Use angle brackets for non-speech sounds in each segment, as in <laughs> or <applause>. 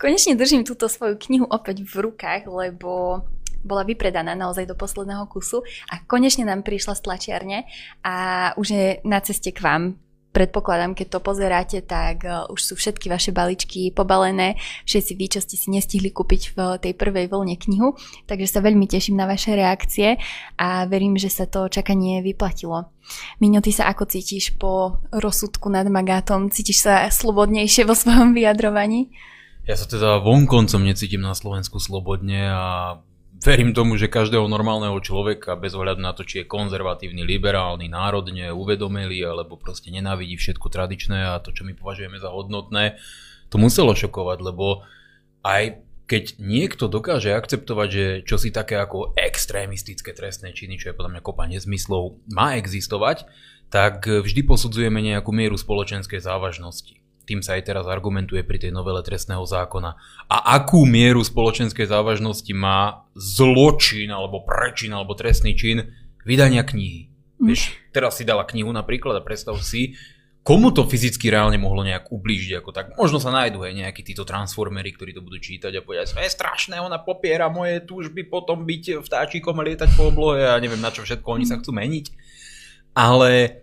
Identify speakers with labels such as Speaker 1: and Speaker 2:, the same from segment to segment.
Speaker 1: Konečne držím túto svoju knihu opäť v rukách, lebo bola vypredaná naozaj do posledného kusu a konečne nám prišla z tlačiarne a už je na ceste k vám predpokladám, keď to pozeráte, tak uh, už sú všetky vaše baličky pobalené, všetci vy, čo ste si nestihli kúpiť v tej prvej vlne knihu, takže sa veľmi teším na vaše reakcie a verím, že sa to čakanie vyplatilo. Miňo, ty sa ako cítiš po rozsudku nad Magátom? Cítiš sa slobodnejšie vo svojom vyjadrovaní?
Speaker 2: Ja sa teda vonkoncom necítim na Slovensku slobodne a verím tomu, že každého normálneho človeka, bez ohľadu na to, či je konzervatívny, liberálny, národne, uvedomelý, alebo proste nenávidí všetko tradičné a to, čo my považujeme za hodnotné, to muselo šokovať, lebo aj keď niekto dokáže akceptovať, že čo si také ako extrémistické trestné činy, čo je podľa mňa kopa nezmyslov, má existovať, tak vždy posudzujeme nejakú mieru spoločenskej závažnosti tým sa aj teraz argumentuje pri tej novele trestného zákona. A akú mieru spoločenskej závažnosti má zločin, alebo prečin, alebo trestný čin vydania knihy. Mm. Vieš, teraz si dala knihu napríklad a predstav si, komu to fyzicky reálne mohlo nejak ublížiť, ako tak možno sa nájdú aj nejakí títo transformery, ktorí to budú čítať a povedať, je strašné, ona popiera moje túžby potom byť vtáčikom a lietať po oblohe a neviem na čo všetko oni sa chcú meniť. Ale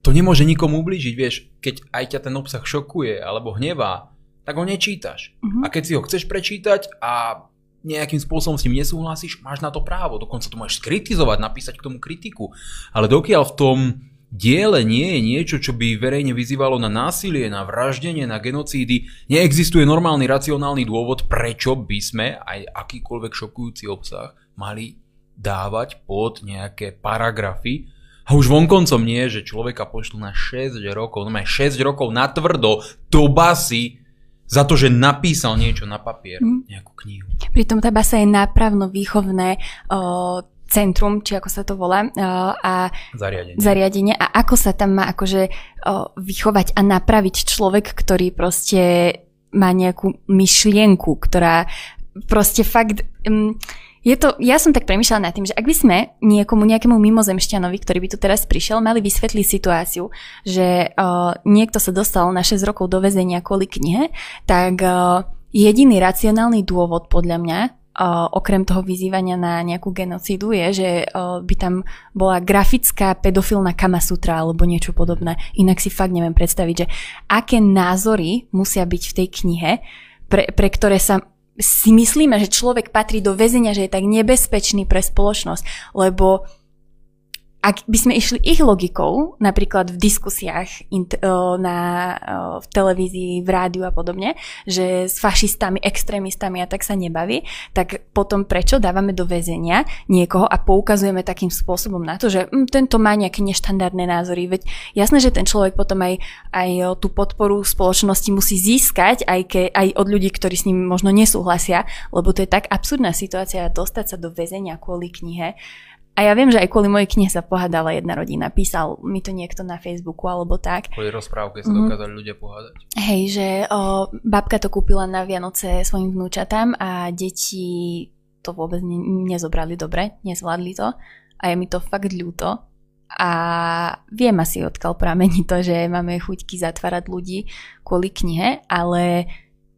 Speaker 2: to nemôže nikomu ublížiť, vieš, keď aj ťa ten obsah šokuje alebo hnevá, tak ho nečítaš. Uh-huh. A keď si ho chceš prečítať a nejakým spôsobom s ním nesúhlasíš, máš na to právo. Dokonca to môžeš skritizovať, napísať k tomu kritiku. Ale dokiaľ v tom diele nie je niečo, čo by verejne vyzývalo na násilie, na vraždenie, na genocídy, neexistuje normálny racionálny dôvod, prečo by sme aj akýkoľvek šokujúci obsah mali dávať pod nejaké paragrafy, a už vonkoncom nie, že človeka pošlu na 6 rokov, no 6 rokov na tvrdo do basy za to, že napísal niečo na papier, mm. nejakú knihu.
Speaker 1: Pritom tá basa je nápravno výchovné o, centrum, či ako sa to volá, o, a
Speaker 2: zariadenie.
Speaker 1: zariadenie a ako sa tam má akože o, vychovať a napraviť človek, ktorý proste má nejakú myšlienku, ktorá proste fakt... Um, je to, ja som tak premyšľala nad tým, že ak by sme niekomu, nejakému mimozemšťanovi, ktorý by tu teraz prišiel, mali vysvetliť situáciu, že uh, niekto sa dostal na 6 rokov do väzenia kvôli knihe, tak uh, jediný racionálny dôvod podľa mňa, uh, okrem toho vyzývania na nejakú genocídu, je, že uh, by tam bola grafická pedofilná kamasutra alebo niečo podobné. Inak si fakt neviem predstaviť, že aké názory musia byť v tej knihe, pre, pre ktoré sa si myslíme, že človek patrí do väzenia, že je tak nebezpečný pre spoločnosť, lebo ak by sme išli ich logikou, napríklad v diskusiách na, v televízii, v rádiu a podobne, že s fašistami, extrémistami a tak sa nebaví, tak potom prečo dávame do väzenia niekoho a poukazujeme takým spôsobom na to, že hm, tento má nejaké neštandardné názory. Veď jasné, že ten človek potom aj, aj tú podporu spoločnosti musí získať, aj, ke, aj od ľudí, ktorí s ním možno nesúhlasia, lebo to je tak absurdná situácia dostať sa do väzenia kvôli knihe a ja viem, že aj kvôli mojej knihe sa pohádala jedna rodina. Písal mi to niekto na Facebooku alebo tak.
Speaker 2: Kvôli rozprávke sa mm-hmm. dokázali ľudia pohádať.
Speaker 1: Hej, že o, babka to kúpila na Vianoce svojim vnúčatám a deti to vôbec ne- nezobrali dobre, nezvládli to. A je mi to fakt ľúto. A viem asi, odkiaľ pramení to, že máme chuťky zatvárať ľudí kvôli knihe, ale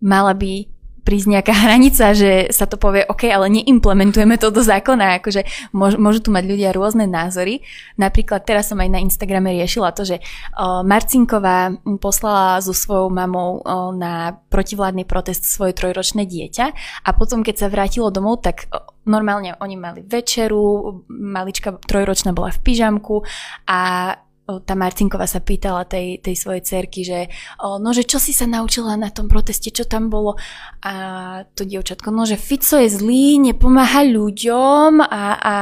Speaker 1: mala by prísť nejaká <laughs> hranica, že sa to povie, OK, ale neimplementujeme to do zákona, akože môž, môžu tu mať ľudia rôzne názory. Napríklad teraz som aj na Instagrame riešila to, že Marcinková poslala so svojou mamou na protivládny protest svoje trojročné dieťa a potom, keď sa vrátilo domov, tak normálne oni mali večeru, malička trojročná bola v pyžamku a tá Marcinková sa pýtala tej, tej svojej cerky, že no, že čo si sa naučila na tom proteste, čo tam bolo? A to dievčatko, no, že Fico je zlý, nepomáha ľuďom a, a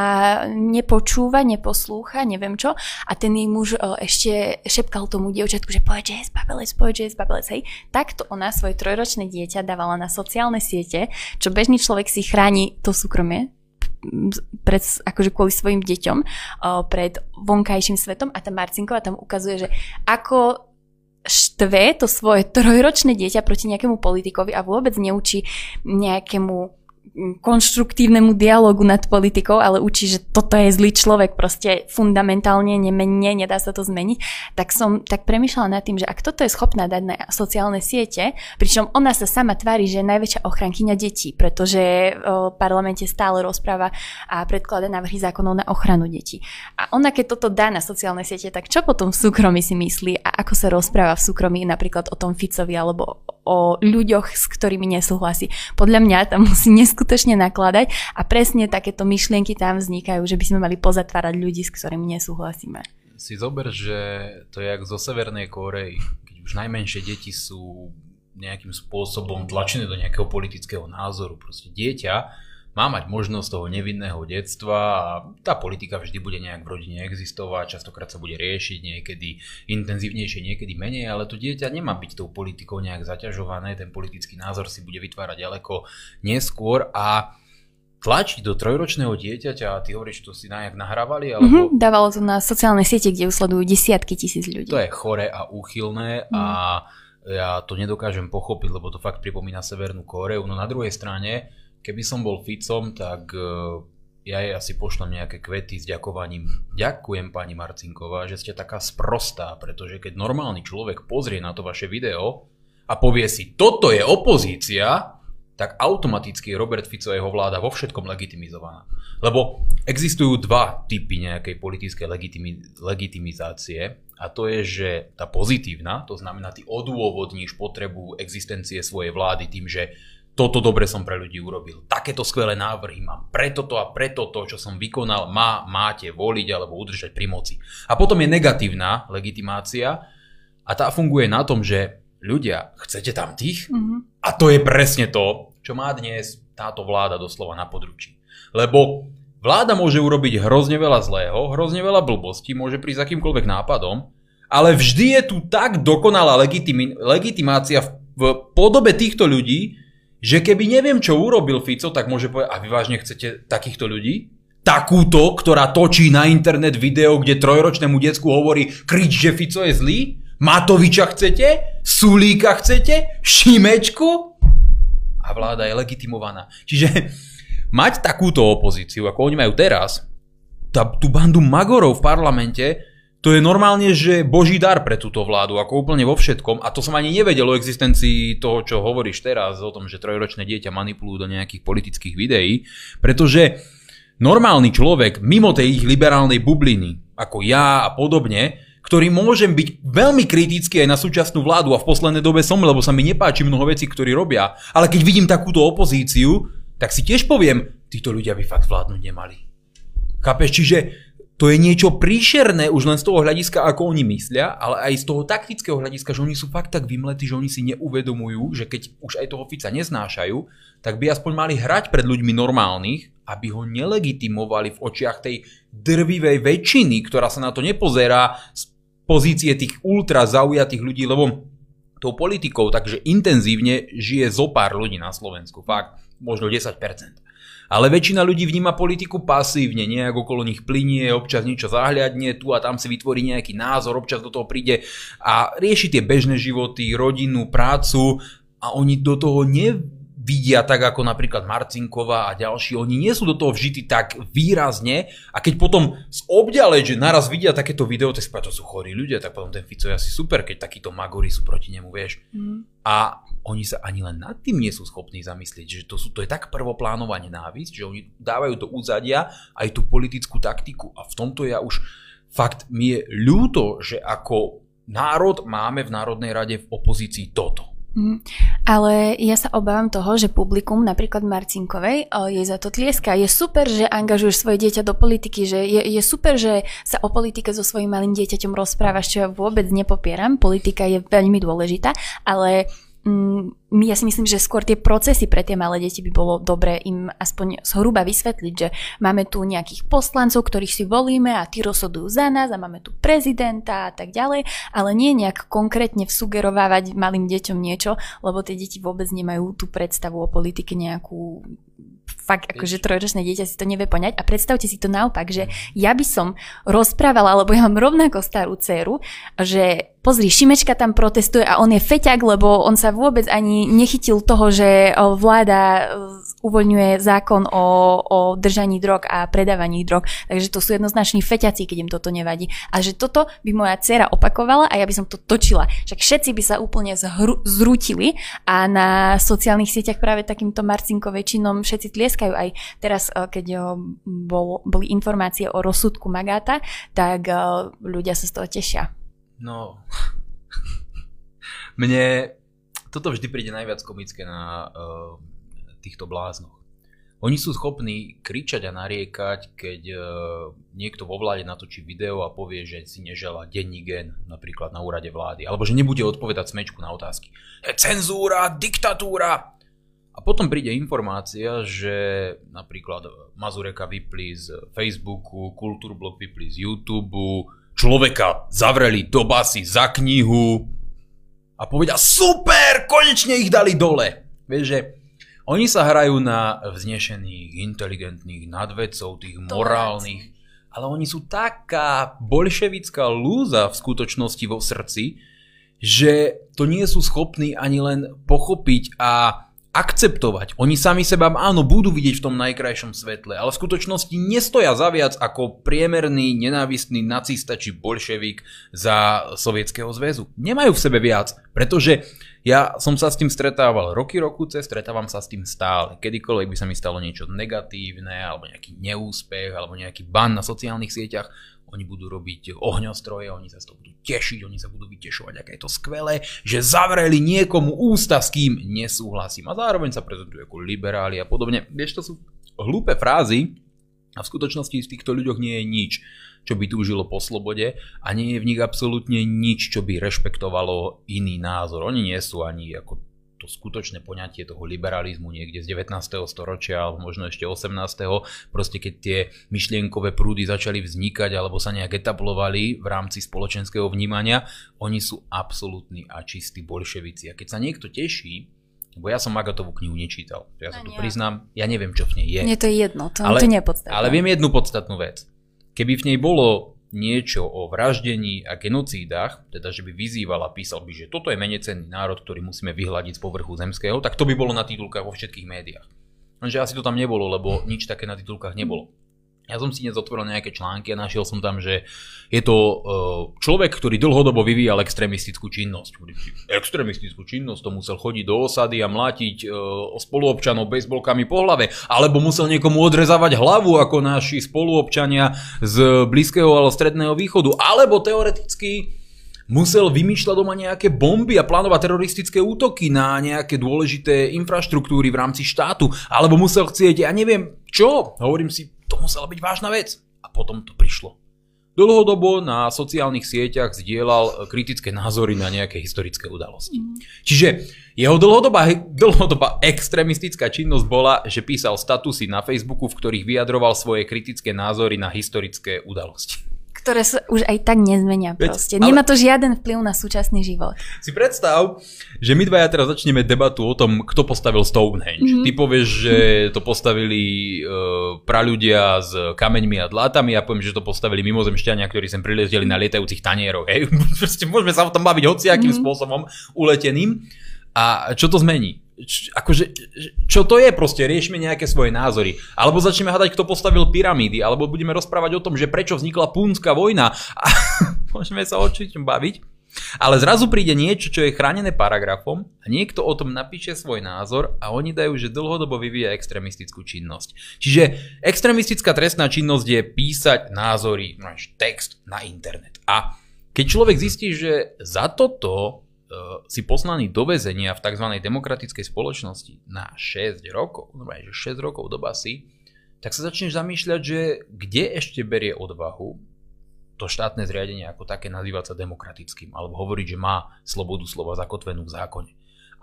Speaker 1: nepočúva, neposlúcha, neviem čo. A ten jej muž o, ešte šepkal tomu dievčatku, že povedz, že je zbabelec, povedz, že je hej. Takto ona svoje trojročné dieťa dávala na sociálne siete, čo bežný človek si chráni to súkromie, pred, akože kvôli svojim deťom pred vonkajším svetom a tá Marcinková tam ukazuje, že ako štve to svoje trojročné dieťa proti nejakému politikovi a vôbec neučí nejakému konštruktívnemu dialogu nad politikou, ale učí, že toto je zlý človek, proste fundamentálne nemenne, nedá sa to zmeniť, tak som tak premyšľala nad tým, že ak toto je schopná dať na sociálne siete, pričom ona sa sama tvári, že je najväčšia ochrankyňa detí, pretože v parlamente stále rozpráva a predklada návrhy zákonov na ochranu detí. A ona keď toto dá na sociálne siete, tak čo potom v súkromí si myslí a ako sa rozpráva v súkromí napríklad o tom Ficovi alebo o ľuďoch, s ktorými nesúhlasí. Podľa mňa tam musí neskutočne nakladať a presne takéto myšlienky tam vznikajú, že by sme mali pozatvárať ľudí, s ktorými nesúhlasíme.
Speaker 2: Si zober, že to je jak zo Severnej Kórey, keď už najmenšie deti sú nejakým spôsobom tlačené do nejakého politického názoru. Proste dieťa má mať možnosť toho nevinného detstva a tá politika vždy bude nejak v rodine existovať, častokrát sa bude riešiť, niekedy intenzívnejšie, niekedy menej, ale to dieťa nemá byť tou politikou nejak zaťažované, ten politický názor si bude vytvárať ďaleko neskôr a tlačiť do trojročného dieťaťa a ty hovoríš, že to si nejak nahrávali? Alebo...
Speaker 1: Mm-hmm, dávalo to na sociálne siete, kde usledujú desiatky tisíc ľudí.
Speaker 2: To je chore a úchylné mm. a ja to nedokážem pochopiť, lebo to fakt pripomína Severnú Kóreu. No na druhej strane, Keby som bol Ficom, tak e, ja jej asi pošlem nejaké kvety s ďakovaním. Ďakujem pani Marcinková, že ste taká sprostá, pretože keď normálny človek pozrie na to vaše video a povie si, toto je opozícia, tak automaticky Robert Fico a jeho vláda vo všetkom legitimizovaná. Lebo existujú dva typy nejakej politickej legitimi- legitimizácie a to je, že tá pozitívna, to znamená, ty odôvodníš potrebu existencie svojej vlády tým, že toto dobre som pre ľudí urobil. Takéto skvelé návrhy mám. Preto to a preto to, čo som vykonal, má, máte voliť alebo udržať pri moci. A potom je negatívna legitimácia a tá funguje na tom, že ľudia, chcete tam tých? Mm-hmm. A to je presne to, čo má dnes táto vláda doslova na područí. Lebo vláda môže urobiť hrozne veľa zlého, hrozne veľa blbostí, môže prísť akýmkoľvek nápadom, ale vždy je tu tak dokonalá legitimi- legitimácia v, v podobe týchto ľudí, že keby neviem, čo urobil Fico, tak môže povedať, a vy vážne chcete takýchto ľudí? Takúto, ktorá točí na internet video, kde trojročnému decku hovorí, krič, že Fico je zlý? Matoviča chcete? Sulíka chcete? Šimečku? A vláda je legitimovaná. Čiže mať takúto opozíciu, ako oni majú teraz, tá, tú bandu magorov v parlamente, to je normálne, že boží dar pre túto vládu, ako úplne vo všetkom. A to som ani nevedel o existencii toho, čo hovoríš teraz, o tom, že trojročné dieťa manipulujú do nejakých politických videí, pretože normálny človek mimo tej ich liberálnej bubliny, ako ja a podobne, ktorý môžem byť veľmi kritický aj na súčasnú vládu a v poslednej dobe som, lebo sa mi nepáči mnoho vecí, ktorí robia, ale keď vidím takúto opozíciu, tak si tiež poviem, títo ľudia by fakt vládnuť nemali. Chápeš? Čiže to je niečo príšerné už len z toho hľadiska, ako oni myslia, ale aj z toho taktického hľadiska, že oni sú fakt tak vymletí, že oni si neuvedomujú, že keď už aj toho Fica neznášajú, tak by aspoň mali hrať pred ľuďmi normálnych, aby ho nelegitimovali v očiach tej drvivej väčšiny, ktorá sa na to nepozerá z pozície tých ultra zaujatých ľudí, lebo tou politikou takže intenzívne žije zo pár ľudí na Slovensku, fakt, možno 10%. Ale väčšina ľudí vníma politiku pasívne, nejak okolo nich plinie, občas niečo zahľadne, tu a tam si vytvorí nejaký názor, občas do toho príde a rieši tie bežné životy, rodinu, prácu a oni do toho ne vidia tak ako napríklad Marcinková a ďalší, oni nie sú do toho vžity tak výrazne a keď potom z obďaleť, že naraz vidia takéto video, tak si to sú chorí ľudia, tak potom ten Fico je asi super, keď takíto magori sú proti nemu, vieš. Mm. A oni sa ani len nad tým nie sú schopní zamyslieť, že to, sú, to je tak prvoplánová nenávisť, že oni dávajú do úzadia aj tú politickú taktiku a v tomto ja už fakt mi je ľúto, že ako národ máme v Národnej rade v opozícii toto.
Speaker 1: Mm, ale ja sa obávam toho, že publikum, napríklad Marcinkovej, jej za to tlieska. Je super, že angažuješ svoje dieťa do politiky, že je, je super, že sa o politike so svojím malým dieťaťom rozprávaš, čo ja vôbec nepopieram. Politika je veľmi dôležitá, ale mm, ja si myslím, že skôr tie procesy pre tie malé deti by bolo dobré im aspoň zhruba vysvetliť, že máme tu nejakých poslancov, ktorých si volíme a tí rozhodujú za nás a máme tu prezidenta a tak ďalej, ale nie nejak konkrétne vsugerovávať malým deťom niečo, lebo tie deti vôbec nemajú tú predstavu o politike nejakú fakt akože trojročné dieťa si to nevie poňať. A predstavte si to naopak, že ja by som rozprávala, lebo ja mám rovnako starú dceru, že pozri, Šimečka tam protestuje a on je feťak, lebo on sa vôbec ani nechytil toho, že vláda uvoľňuje zákon o, o držaní drog a predávaní drog, takže to sú jednoznační feťaci, keď im toto nevadí. A že toto by moja dcera opakovala a ja by som to točila. Však všetci by sa úplne zhru, zrútili a na sociálnych sieťach práve takýmto Marcinko väčšinom všetci tlieskajú. Aj teraz, eh, keď eh, bol, boli informácie o rozsudku Magáta, tak ľudia sa z toho tešia.
Speaker 2: No, <laughs> mne toto vždy príde najviac komické na uh, týchto bláznoch. Oni sú schopní kričať a nariekať, keď uh, niekto vo vláde natočí video a povie, že si nežela denní gen, napríklad na úrade vlády, alebo že nebude odpovedať smečku na otázky. Cenzúra, diktatúra! A potom príde informácia, že napríklad Mazureka vypli z Facebooku, Kultúrblog vypli z YouTube, človeka zavreli do basy za knihu a povedia super, konečne ich dali dole. Vieš, že oni sa hrajú na vznešených, inteligentných, nadvedcov, tých morálnych, ale oni sú taká bolševická lúza v skutočnosti vo srdci, že to nie sú schopní ani len pochopiť a akceptovať. Oni sami seba áno, budú vidieť v tom najkrajšom svetle, ale v skutočnosti nestoja za viac ako priemerný, nenávistný nacista či bolševik za Sovietskeho zväzu. Nemajú v sebe viac, pretože ja som sa s tým stretával roky, rokuce, stretávam sa s tým stále. Kedykoľvek by sa mi stalo niečo negatívne, alebo nejaký neúspech, alebo nejaký ban na sociálnych sieťach, oni budú robiť ohňostroje, oni sa z toho budú tešiť, oni sa budú vytešovať, aké je to skvelé, že zavreli niekomu ústa, s kým nesúhlasím. A zároveň sa prezentujú ako liberáli a podobne. Vieš, to sú hlúpe frázy a v skutočnosti v týchto ľuďoch nie je nič, čo by túžilo po slobode a nie je v nich absolútne nič, čo by rešpektovalo iný názor. Oni nie sú ani ako to skutočné poňatie toho liberalizmu niekde z 19. storočia alebo možno ešte 18. Proste keď tie myšlienkové prúdy začali vznikať alebo sa nejak etablovali v rámci spoločenského vnímania, oni sú absolútni a čistí bolševici. A keď sa niekto teší, lebo ja som Magatovú knihu nečítal, ja sa tu priznám, ja neviem, čo v nej je.
Speaker 1: Mne to je jedno, to, ale, to nie je podstatné.
Speaker 2: Ale viem jednu podstatnú vec. Keby v nej bolo niečo o vraždení a genocídach, teda že by vyzýval a písal by, že toto je menecenný národ, ktorý musíme vyhľadiť z povrchu zemského, tak to by bolo na titulkách vo všetkých médiách. Lenže asi to tam nebolo, lebo nič také na titulkách nebolo. Ja som si dnes otvoril nejaké články a našiel som tam, že je to uh, človek, ktorý dlhodobo vyvíjal extrémistickú činnosť. Extrémistickú činnosť, to musel chodiť do osady a mlátiť uh, spoluobčanov bejsbolkami po hlave, alebo musel niekomu odrezávať hlavu ako naši spoluobčania z Blízkeho alebo Stredného východu, alebo teoreticky musel vymýšľať doma nejaké bomby a plánovať teroristické útoky na nejaké dôležité infraštruktúry v rámci štátu, alebo musel chcieť, ja neviem čo, hovorím si, to musela byť vážna vec. A potom to prišlo. Dlhodobo na sociálnych sieťach zdieľal kritické názory na nejaké historické udalosti. Mm. Čiže jeho dlhodobá, <laughs> dlhodobá extrémistická činnosť bola, že písal statusy na Facebooku, v ktorých vyjadroval svoje kritické názory na historické udalosti
Speaker 1: ktoré sa už aj tak nezmenia proste. Veď, Nemá to žiaden vplyv na súčasný život.
Speaker 2: Si predstav, že my dvaja teraz začneme debatu o tom, kto postavil Stonehenge. Mm-hmm. Ty povieš, že to postavili uh, praľudia s kameňmi a dlátami a poviem, že to postavili mimozemšťania, ktorí sem prilezdeli na lietajúcich tanieroch. Hej? <laughs> Proste môžeme sa o tom baviť hociakým mm-hmm. spôsobom uleteným. A čo to zmení? Akože, čo to je proste, riešme nejaké svoje názory. Alebo začneme hľadať, kto postavil pyramídy, alebo budeme rozprávať o tom, že prečo vznikla púnska vojna. A <laughs> môžeme sa o baviť. Ale zrazu príde niečo, čo je chránené paragrafom a niekto o tom napíše svoj názor a oni dajú, že dlhodobo vyvíja extremistickú činnosť. Čiže extremistická trestná činnosť je písať názory, text na internet. A keď človek zistí, že za toto si poslaný do väzenia v tzv. demokratickej spoločnosti na 6 rokov, normálne, že 6 rokov do basy, tak sa začneš zamýšľať, že kde ešte berie odvahu to štátne zriadenie ako také nazývať sa demokratickým, alebo hovoriť, že má slobodu slova zakotvenú v zákone.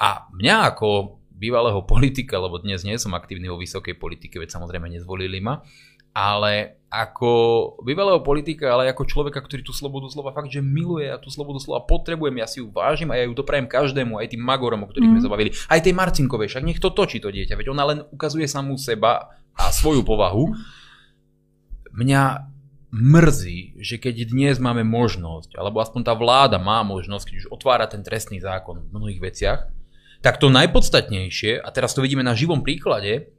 Speaker 2: A mňa ako bývalého <laughs> politika, lebo dnes nie som aktívny vo vysokej politike, veď samozrejme nezvolili ma, ale ako bývalého politika, ale ako človeka, ktorý tú slobodu slova fakt, že miluje a tú slobodu slova potrebujem, ja si ju vážim a ja ju doprajem každému, aj tým Magorom, o ktorých mm. sme zabavili, aj tej Marcinkovej, však nech to točí to dieťa, veď ona len ukazuje samú seba a svoju povahu. Mňa mrzí, že keď dnes máme možnosť, alebo aspoň tá vláda má možnosť, keď už otvára ten trestný zákon v mnohých veciach, tak to najpodstatnejšie, a teraz to vidíme na živom príklade,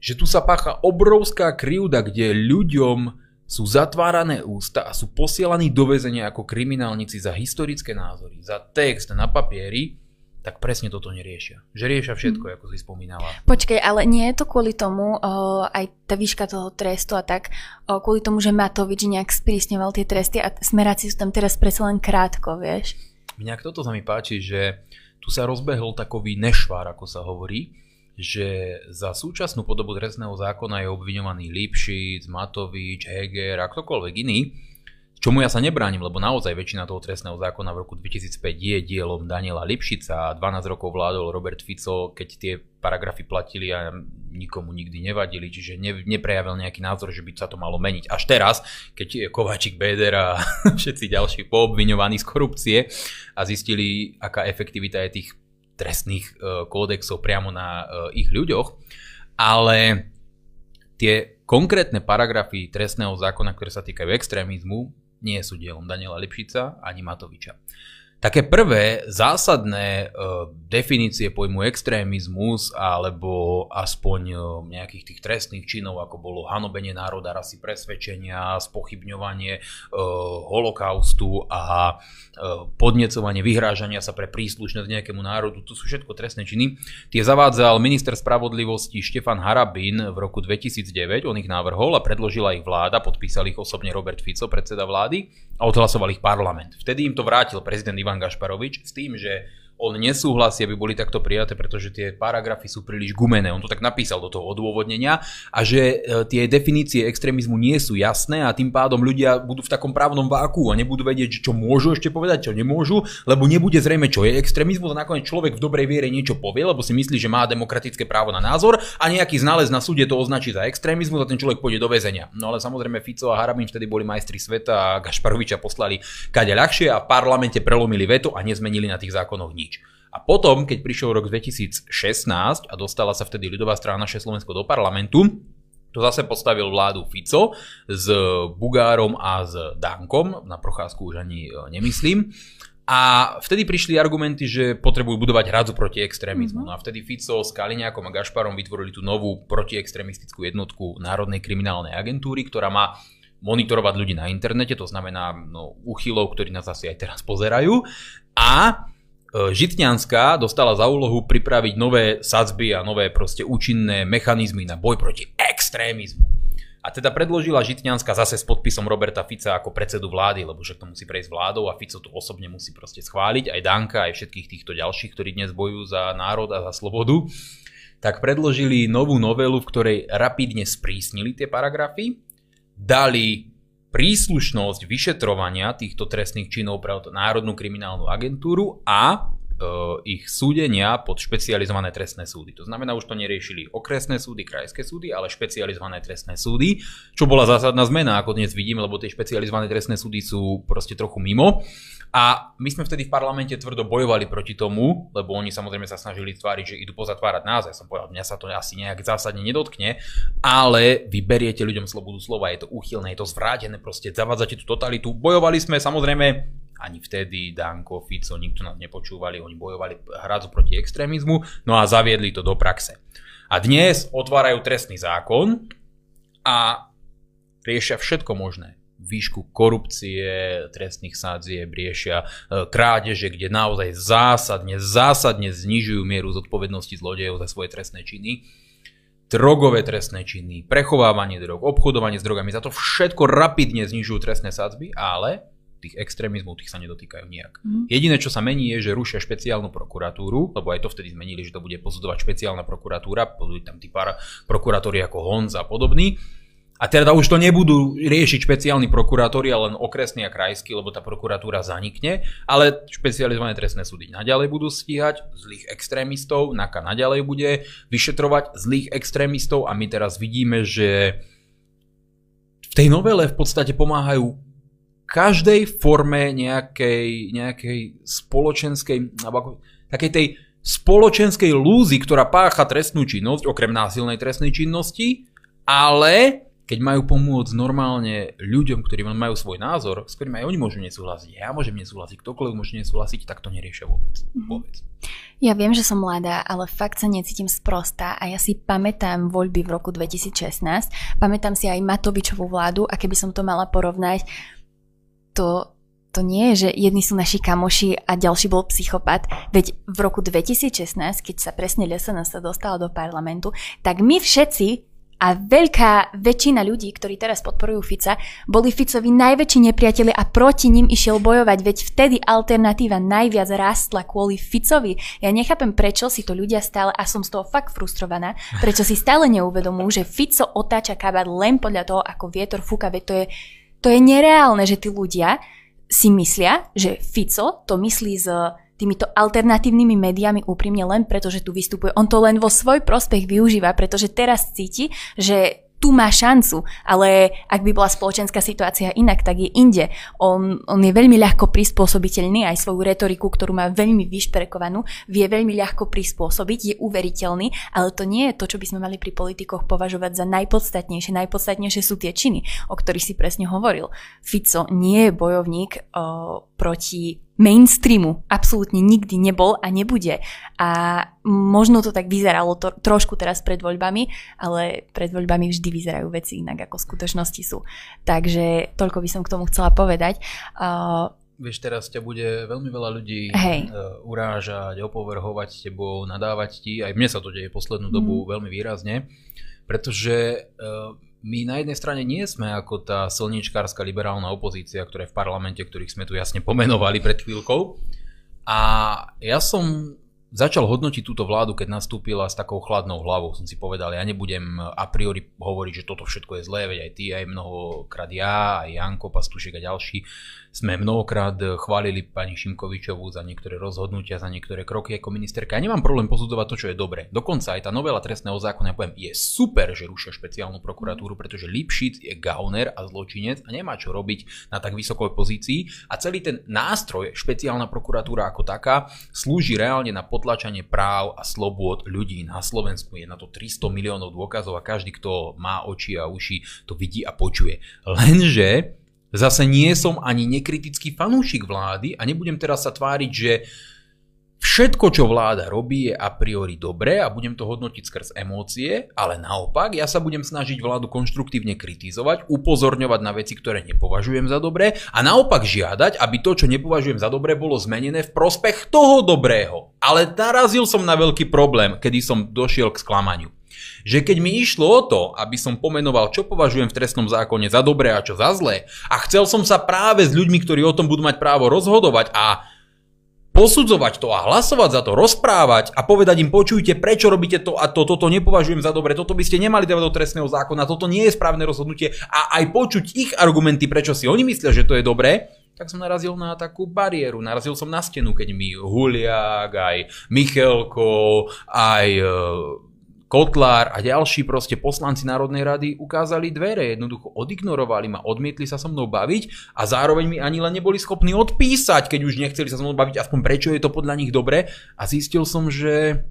Speaker 2: že tu sa pácha obrovská krivda, kde ľuďom sú zatvárané ústa a sú posielaní do väzenia ako kriminálnici za historické názory, za text na papieri, tak presne toto neriešia. Že riešia všetko, mm. ako si spomínala.
Speaker 1: Počkej, ale nie je to kvôli tomu, uh, aj tá výška toho trestu a tak, uh, kvôli tomu, že Matovič nejak sprísňoval tie tresty a smeráci sú tam teraz presne len krátko, vieš?
Speaker 2: Mňa toto sa mi páči, že tu sa rozbehol takový nešvár, ako sa hovorí, že za súčasnú podobu trestného zákona je obviňovaný Lipšic, Matovič, Heger a ktokoľvek iný, Čomu ja sa nebránim, lebo naozaj väčšina toho trestného zákona v roku 2005 je dielom Daniela Lipšica a 12 rokov vládol Robert Fico, keď tie paragrafy platili a nikomu nikdy nevadili, čiže ne, neprejavil nejaký názor, že by sa to malo meniť. Až teraz, keď Kovačik, Béder a <laughs> všetci ďalší poobviňovaní z korupcie a zistili, aká efektivita je tých trestných e, kódexov priamo na e, ich ľuďoch, ale tie konkrétne paragrafy trestného zákona, ktoré sa týkajú extrémizmu, nie sú dielom Daniela Lipšica ani Matoviča. Také prvé zásadné uh, definície pojmu extrémizmus alebo aspoň uh, nejakých tých trestných činov, ako bolo hanobenie národa, rasy presvedčenia, spochybňovanie uh, holokaustu a podnecovanie vyhrážania sa pre príslušnosť nejakému národu, to sú všetko trestné činy. Tie zavádzal minister spravodlivosti Štefan Harabin v roku 2009, on ich navrhol a predložila ich vláda, podpísal ich osobne Robert Fico, predseda vlády a odhlasoval ich parlament. Vtedy im to vrátil prezident Ivan Gašparovič s tým, že on nesúhlasí, aby boli takto prijaté, pretože tie paragrafy sú príliš gumené. On to tak napísal do toho odôvodnenia a že e, tie definície extrémizmu nie sú jasné a tým pádom ľudia budú v takom právnom váku a nebudú vedieť, čo môžu ešte povedať, čo nemôžu, lebo nebude zrejme, čo je extrémizmus a nakoniec človek v dobrej viere niečo povie, lebo si myslí, že má demokratické právo na názor a nejaký znalec na súde to označí za extrémizmus a ten človek pôjde do väzenia. No ale samozrejme Fico a Harabin vtedy boli majstri sveta a Gašparoviča poslali kade ľahšie a v parlamente prelomili veto a nezmenili na tých zákonoch nič. A potom, keď prišiel rok 2016 a dostala sa vtedy ľudová strana naše Slovensko do parlamentu, to zase postavil vládu Fico s Bugárom a s Dankom, na procházku už ani e, nemyslím. A vtedy prišli argumenty, že potrebujú budovať hradzu proti extrémizmu. Mm-hmm. No a vtedy Fico s Kaliňákom a Gašparom vytvorili tú novú protiextremistickú jednotku Národnej kriminálnej agentúry, ktorá má monitorovať ľudí na internete, to znamená no, uchylov, ktorí nás asi aj teraz pozerajú. A Žitňanská dostala za úlohu pripraviť nové sadzby a nové proste účinné mechanizmy na boj proti extrémizmu. A teda predložila Žitňanská zase s podpisom Roberta Fica ako predsedu vlády, lebo že to musí prejsť vládou a Fico to osobne musí proste schváliť, aj Danka, aj všetkých týchto ďalších, ktorí dnes bojujú za národ a za slobodu. Tak predložili novú novelu, v ktorej rapidne sprísnili tie paragrafy, dali príslušnosť vyšetrovania týchto trestných činov pre Národnú kriminálnu agentúru a ich súdenia pod špecializované trestné súdy. To znamená, už to neriešili okresné súdy, krajské súdy, ale špecializované trestné súdy, čo bola zásadná zmena, ako dnes vidím, lebo tie špecializované trestné súdy sú proste trochu mimo. A my sme vtedy v parlamente tvrdo bojovali proti tomu, lebo oni samozrejme sa snažili tváriť, že idú pozatvárať nás. Ja som povedal, mňa sa to asi nejak zásadne nedotkne, ale vy beriete ľuďom slobodu slova, je to úchylné, je to zvrátené, proste zavádzate tú totalitu. Bojovali sme samozrejme ani vtedy Danko, Fico, nikto nás nepočúvali, oni bojovali hradzu proti extrémizmu, no a zaviedli to do praxe. A dnes otvárajú trestný zákon a riešia všetko možné výšku korupcie, trestných sádzieb, riešia e, krádeže, kde naozaj zásadne, zásadne znižujú mieru zodpovednosti zlodejov za svoje trestné činy drogové trestné činy, prechovávanie drog, obchodovanie s drogami, za to všetko rapidne znižujú trestné sadzby, ale tých extrémizmov tých sa nedotýkajú nejak. Mm. Jediné, čo sa mení, je, že rušia špeciálnu prokuratúru, lebo aj to vtedy zmenili, že to bude pozorovať špeciálna prokuratúra, budú tam tí pár prokurátori ako Honz a podobný a teda už to nebudú riešiť špeciálni prokurátori, ale len okresní a krajskí, lebo tá prokuratúra zanikne, ale špecializované trestné súdy naďalej budú stíhať zlých extrémistov, NAKA naďalej bude vyšetrovať zlých extrémistov a my teraz vidíme, že v tej novele v podstate pomáhajú každej forme nejakej, nejakej spoločenskej, alebo takej tej spoločenskej lúzy, ktorá pácha trestnú činnosť, okrem násilnej trestnej činnosti, ale keď majú pomôcť normálne ľuďom, ktorí majú svoj názor, s ktorým aj oni môžu nesúhlasiť, ja môžem nesúhlasiť, ktokoľvek môže nesúhlasiť, tak to neriešia vôbec. Mm-hmm. vôbec.
Speaker 1: Ja viem, že som mladá, ale fakt sa necítim sprostá a ja si pamätám voľby v roku 2016, pamätám si aj Matovičovú vládu a keby som to mala porovnať, to, to nie je, že jedni sú naši kamoši a ďalší bol psychopat. Veď v roku 2016, keď sa presne LSNS dostala do parlamentu, tak my všetci a veľká väčšina ľudí, ktorí teraz podporujú Fica, boli Ficovi najväčší nepriatelia a proti ním išiel bojovať, veď vtedy alternatíva najviac rástla kvôli Ficovi. Ja nechápem, prečo si to ľudia stále, a som z toho fakt frustrovaná, prečo si stále neuvedomujú, že Fico otáča kabát len podľa toho, ako vietor fúka, veď to je, to je nereálne, že tí ľudia si myslia, že Fico to myslí z týmito alternatívnymi médiami úprimne len preto, že tu vystupuje. On to len vo svoj prospech využíva, pretože teraz cíti, že tu má šancu, ale ak by bola spoločenská situácia inak, tak je inde. On, on je veľmi ľahko prispôsobiteľný, aj svoju retoriku, ktorú má veľmi vyšperekovanú, vie veľmi ľahko prispôsobiť, je uveriteľný, ale to nie je to, čo by sme mali pri politikoch považovať za najpodstatnejšie. Najpodstatnejšie sú tie činy, o ktorých si presne hovoril. Fico nie je bojovník o, proti mainstreamu absolútne nikdy nebol a nebude. A možno to tak vyzeralo to, trošku teraz pred voľbami, ale pred voľbami vždy vyzerajú veci inak, ako v skutočnosti sú. Takže toľko by som k tomu chcela povedať. Uh,
Speaker 2: Vieš, teraz ťa bude veľmi veľa ľudí Hej. Uh, urážať, opovrhovať tebou, nadávať ti. Aj mne sa to deje poslednú dobu mm. veľmi výrazne, pretože uh, my na jednej strane nie sme ako tá slničkárska liberálna opozícia, ktorá je v parlamente, ktorých sme tu jasne pomenovali pred chvíľkou. A ja som začal hodnotiť túto vládu, keď nastúpila s takou chladnou hlavou. Som si povedal, ja nebudem a priori hovoriť, že toto všetko je zlé, veď aj ty, aj mnohokrát ja, aj Janko Pastušek a ďalší sme mnohokrát chválili pani Šimkovičovú za niektoré rozhodnutia, za niektoré kroky ako ministerka. Ja nemám problém posudzovať to, čo je dobré. Dokonca aj tá novela trestného zákona, ja poviem, je super, že rušia špeciálnu prokuratúru, pretože Lipšic je gauner a zločinec a nemá čo robiť na tak vysokej pozícii a celý ten nástroj, špeciálna prokuratúra ako taká, slúži reálne na potlačanie práv a slobôd ľudí na Slovensku. Je na to 300 miliónov dôkazov a každý, kto má oči a uši, to vidí a počuje. Lenže Zase nie som ani nekritický fanúšik vlády a nebudem teraz sa tváriť, že Všetko, čo vláda robí, je a priori dobré a budem to hodnotiť skrz emócie, ale naopak, ja sa budem snažiť vládu konštruktívne kritizovať, upozorňovať na veci, ktoré nepovažujem za dobré a naopak žiadať, aby to, čo nepovažujem za dobré, bolo zmenené v prospech toho dobrého. Ale narazil som na veľký problém, kedy som došiel k sklamaniu že keď mi išlo o to, aby som pomenoval, čo považujem v trestnom zákone za dobré a čo za zlé, a chcel som sa práve s ľuďmi, ktorí o tom budú mať právo rozhodovať a posudzovať to a hlasovať za to, rozprávať a povedať im, počujte, prečo robíte to a to, toto nepovažujem za dobre, toto by ste nemali dávať do trestného zákona, toto nie je správne rozhodnutie a aj počuť ich argumenty, prečo si oni myslia, že to je dobré, tak som narazil na takú bariéru. Narazil som na stenu, keď mi Huliak, aj Michelko, aj Kotlár a ďalší proste poslanci Národnej rady ukázali dvere, jednoducho odignorovali ma, odmietli sa so mnou baviť a zároveň mi ani len neboli schopní odpísať, keď už nechceli sa so mnou baviť, aspoň prečo je to podľa nich dobre. A zistil som, že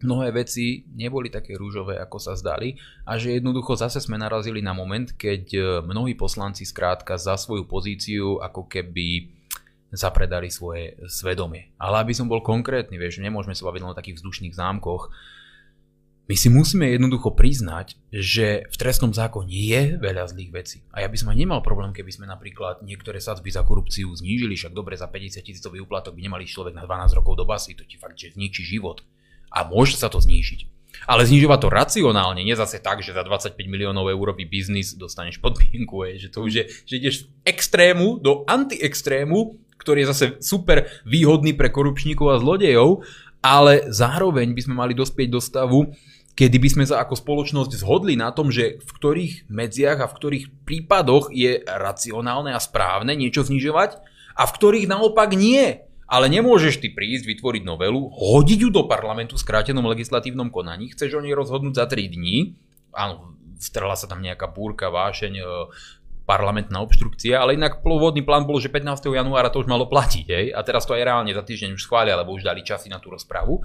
Speaker 2: mnohé veci neboli také rúžové, ako sa zdali a že jednoducho zase sme narazili na moment, keď e, mnohí poslanci skrátka za svoju pozíciu ako keby zapredali svoje svedomie. Ale aby som bol konkrétny, vieš, nemôžeme sa baviť len o takých vzdušných zámkoch, my si musíme jednoducho priznať, že v trestnom zákone je veľa zlých vecí. A ja by som aj nemal problém, keby sme napríklad niektoré sadzby za korupciu znížili, však dobre za 50 tisícový úplatok by nemali človek na 12 rokov do basy, to ti fakt, že zničí život. A môže sa to znížiť. Ale znižovať to racionálne, nie zase tak, že za 25 miliónov eurový biznis dostaneš podmienku, je, že to už je, že ideš z extrému do antiextrému, ktorý je zase super výhodný pre korupčníkov a zlodejov, ale zároveň by sme mali dospieť do stavu, kedy by sme sa ako spoločnosť zhodli na tom, že v ktorých medziach a v ktorých prípadoch je racionálne a správne niečo znižovať a v ktorých naopak nie. Ale nemôžeš ty prísť, vytvoriť novelu, hodiť ju do parlamentu v skrátenom legislatívnom konaní, chceš o nej rozhodnúť za 3 dní, áno, strhla sa tam nejaká búrka, vášeň, e, parlamentná obštrukcia, ale inak pôvodný plán bol, že 15. januára to už malo platiť, hej? a teraz to aj reálne za týždeň už schvália, lebo už dali časy na tú rozpravu.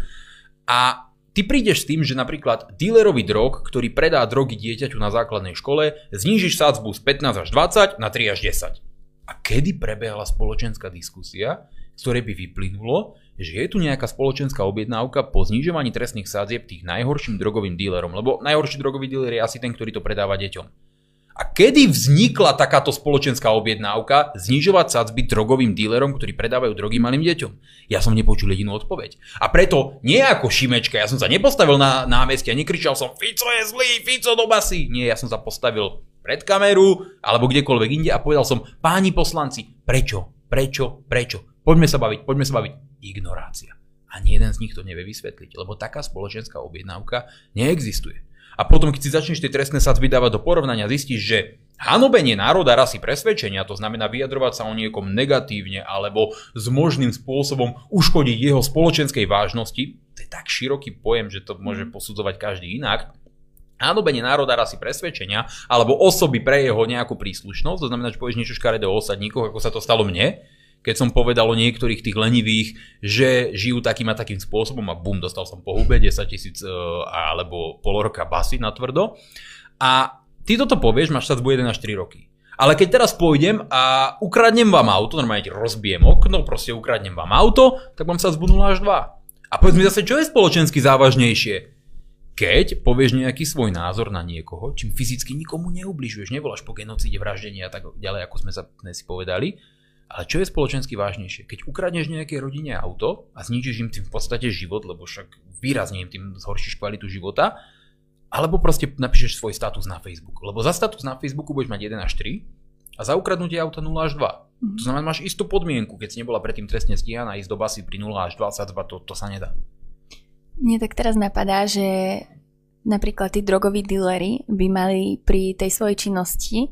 Speaker 2: A ty prídeš s tým, že napríklad dealerovi drog, ktorý predá drogy dieťaťu na základnej škole, znížiš sadzbu z 15 až 20 na 3 až 10. A kedy prebehla spoločenská diskusia, z ktorej by vyplynulo, že je tu nejaká spoločenská objednávka po znižovaní trestných sádzieb tých najhorším drogovým dílerom, lebo najhorší drogový díler je asi ten, ktorý to predáva deťom. A kedy vznikla takáto spoločenská objednávka znižovať sadzby drogovým dílerom, ktorí predávajú drogy malým deťom? Ja som nepočul jedinú odpoveď. A preto nie ako Šimečka, ja som sa nepostavil na námestie a nekričal som Fico je zlý, Fico do basy. Nie, ja som sa postavil pred kameru alebo kdekoľvek inde a povedal som, páni poslanci, prečo, prečo, prečo? Poďme sa baviť, poďme sa baviť. Ignorácia. Ani jeden z nich to nevie vysvetliť, lebo taká spoločenská objednávka neexistuje. A potom, keď si začneš tie trestné sadzby dávať do porovnania, zistíš, že hanobenie národa rasy presvedčenia, to znamená vyjadrovať sa o niekom negatívne alebo s možným spôsobom uškodiť jeho spoločenskej vážnosti, to je tak široký pojem, že to môže posudzovať každý inak, Hanobenie národa rasy presvedčenia alebo osoby pre jeho nejakú príslušnosť, to znamená, že povieš niečo škaredé o osadníkoch, ako sa to stalo mne, keď som povedal o niektorých tých lenivých, že žijú takým a takým spôsobom a bum, dostal som po hube 10 tisíc e, alebo pol roka basy na tvrdo. A ty toto povieš, máš sa 1 až 4 roky. Ale keď teraz pôjdem a ukradnem vám auto, normálne rozbijem okno, proste ukradnem vám auto, tak vám sa zbudnula až 2. A povedz mi zase, čo je spoločensky závažnejšie? Keď povieš nejaký svoj názor na niekoho, čím fyzicky nikomu neubližuješ, nevoláš po genocíde, vraždení a tak ďalej, ako sme sa dnes povedali, ale čo je spoločensky vážnejšie? Keď ukradneš nejakej rodine auto a zničíš im tým v podstate život, lebo však výrazne im tým zhoršíš kvalitu života, alebo proste napíšeš svoj status na Facebook. Lebo za status na Facebooku budeš mať 1 až 3 a za ukradnutie auta 0 až 2. Mm. To znamená, máš istú podmienku, keď si nebola predtým trestne stíhaná, ísť do basy pri 0 až 2 sadzba, to, to sa nedá.
Speaker 1: Mne tak teraz napadá, že napríklad tí drogoví díleri by mali pri tej svojej činnosti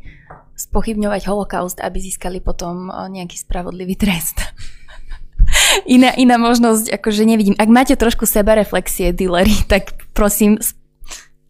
Speaker 1: spochybňovať holokaust, aby získali potom nejaký spravodlivý trest. <laughs> iná, iná možnosť, akože nevidím. Ak máte trošku sebareflexie, dealery, tak prosím,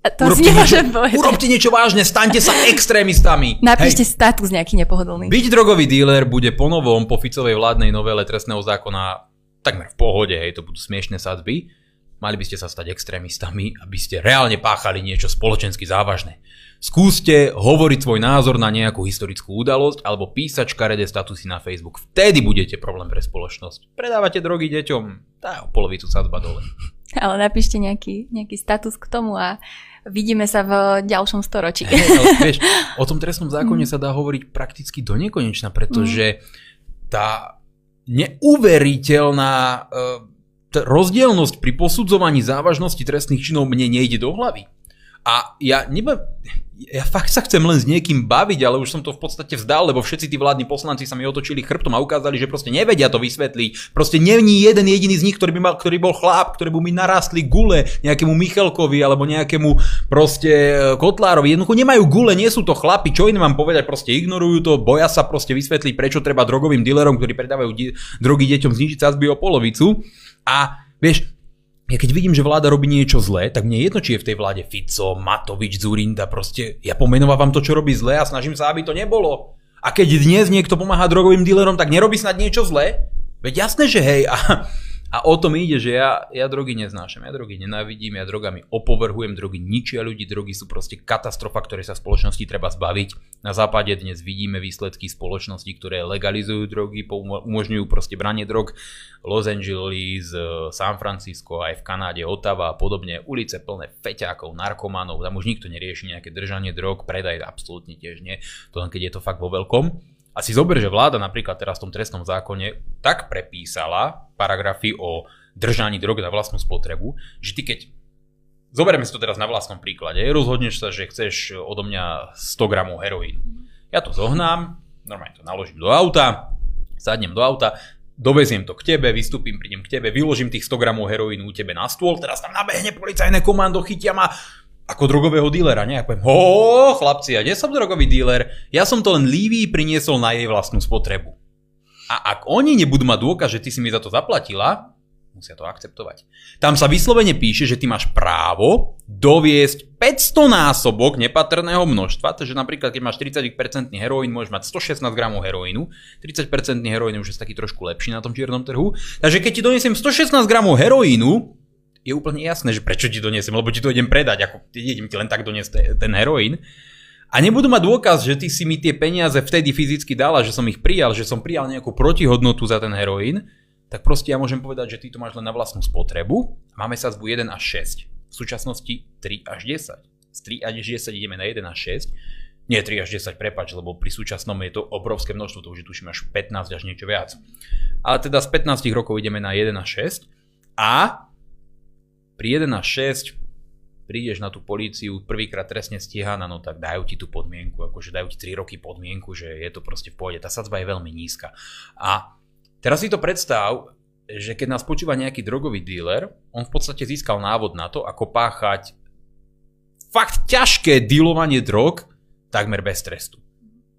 Speaker 2: to urobte, niečo, urobte niečo vážne, staňte sa <laughs> extrémistami.
Speaker 1: Napíšte Hej. status nejaký nepohodlný.
Speaker 2: Byť drogový dealer bude ponovom po Ficovej vládnej novele trestného zákona takmer v pohode, hej, to budú smiešné sadzby. Mali by ste sa stať extrémistami, aby ste reálne páchali niečo spoločensky závažné. Skúste hovoriť svoj názor na nejakú historickú udalosť alebo písať škaredé statusy na Facebook. Vtedy budete problém pre spoločnosť. Predávate drogy deťom, tá polovicu sadzba dole. <laughs>
Speaker 1: Ale napíšte nejaký, nejaký status k tomu a vidíme sa v ďalšom storočí.
Speaker 2: Hey, ale <laughs> vieš, o tom trestnom zákone mm. sa dá hovoriť prakticky do nekonečna, pretože mm. tá neuveriteľná uh, rozdielnosť pri posudzovaní závažnosti trestných činov mne nejde do hlavy. A ja neba, ja fakt sa chcem len s niekým baviť, ale už som to v podstate vzdal, lebo všetci tí vládni poslanci sa mi otočili chrbtom a ukázali, že proste nevedia to vysvetliť. Proste není jeden jediný z nich, ktorý by mal, ktorý bol chlap, ktorý by mi narastli gule nejakému Michalkovi alebo nejakému proste e, Kotlárovi. Jednoducho nemajú gule, nie sú to chlapi, čo iné mám povedať, proste ignorujú to, boja sa proste vysvetliť, prečo treba drogovým dealerom, ktorí predávajú di- drogy deťom znižiť sázby o polovicu. A vieš, ja keď vidím, že vláda robí niečo zlé, tak mne je jedno, či je v tej vláde Fico, Matovič, Zurinda, proste ja pomenovávam to, čo robí zlé a snažím sa, aby to nebolo. A keď dnes niekto pomáha drogovým dílerom, tak nerobí snad niečo zlé? Veď jasné, že hej. A a o tom ide, že ja, ja drogy neznášam, ja drogy nenávidím, ja drogami opovrhujem, drogy ničia ľudí, drogy sú proste katastrofa, ktoré sa v spoločnosti treba zbaviť. Na západe dnes vidíme výsledky spoločnosti, ktoré legalizujú drogy, umožňujú proste branie drog. Los Angeles, eh, San Francisco, aj v Kanáde, Ottawa a podobne, ulice plné feťákov, narkomanov, tam už nikto nerieši nejaké držanie drog, predaj absolútne tiež nie, to len keď je to fakt vo veľkom. A si zober, že vláda napríklad teraz v tom trestnom zákone tak prepísala paragrafy o držaní drog na vlastnú spotrebu, že ty keď Zoberieme si to teraz na vlastnom príklade. Rozhodneš sa, že chceš odo mňa 100 gramov heroínu. Ja to zohnám, normálne to naložím do auta, sadnem do auta, doveziem to k tebe, vystúpim, prídem k tebe, vyložím tých 100 gramov heroínu u tebe na stôl, teraz tam nabehne policajné komando, chytia ma, ako drogového dílera, nie? Ja poviem, ho, chlapci, ja nie som drogový díler, ja som to len Lívii priniesol na jej vlastnú spotrebu. A ak oni nebudú mať dôkaz, že ty si mi za to zaplatila, musia to akceptovať. Tam sa vyslovene píše, že ty máš právo doviesť 500 násobok nepatrného množstva, takže napríklad keď máš 40% heroín, môžeš mať 116 gramov heroínu, 30% heroín už je taký trošku lepší na tom čiernom trhu, takže keď ti donesiem 116 gramov heroínu, je úplne jasné, že prečo ti donesem, lebo ti to idem predať, ako idem ti len tak doniesť ten heroín. A nebudú mať dôkaz, že ty si mi tie peniaze vtedy fyzicky dala, že som ich prijal, že som prijal nejakú protihodnotu za ten heroín, tak proste ja môžem povedať, že ty to máš len na vlastnú spotrebu. Máme sadzbu 1 až 6. V súčasnosti 3 až 10. Z 3 až 10 ideme na 1 až 6. Nie 3 až 10, prepač, lebo pri súčasnom je to obrovské množstvo, to už je tuším až 15 až niečo viac. Ale teda z 15 rokov ideme na 1 až 6 a pri 1 až 6 prídeš na tú políciu, prvýkrát trestne stíhaná, no tak dajú ti tú podmienku, akože dajú ti 3 roky podmienku, že je to proste v pôde. Tá sadzba je veľmi nízka. A teraz si to predstav, že keď nás počúva nejaký drogový dealer, on v podstate získal návod na to, ako páchať fakt ťažké dealovanie drog takmer bez trestu.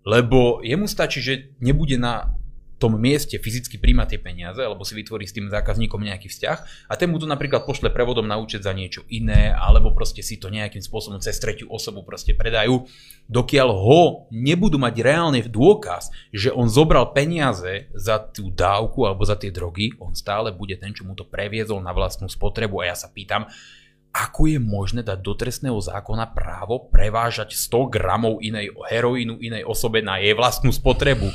Speaker 2: Lebo jemu stačí, že nebude na tom mieste fyzicky príjma tie peniaze, alebo si vytvorí s tým zákazníkom nejaký vzťah a ten mu to napríklad pošle prevodom na účet za niečo iné, alebo proste si to nejakým spôsobom cez tretiu osobu proste predajú, dokiaľ ho nebudú mať reálne dôkaz, že on zobral peniaze za tú dávku alebo za tie drogy, on stále bude ten, čo mu to previezol na vlastnú spotrebu. A ja sa pýtam, ako je možné dať do trestného zákona právo prevážať 100 gramov inej heroínu inej osobe na jej vlastnú spotrebu.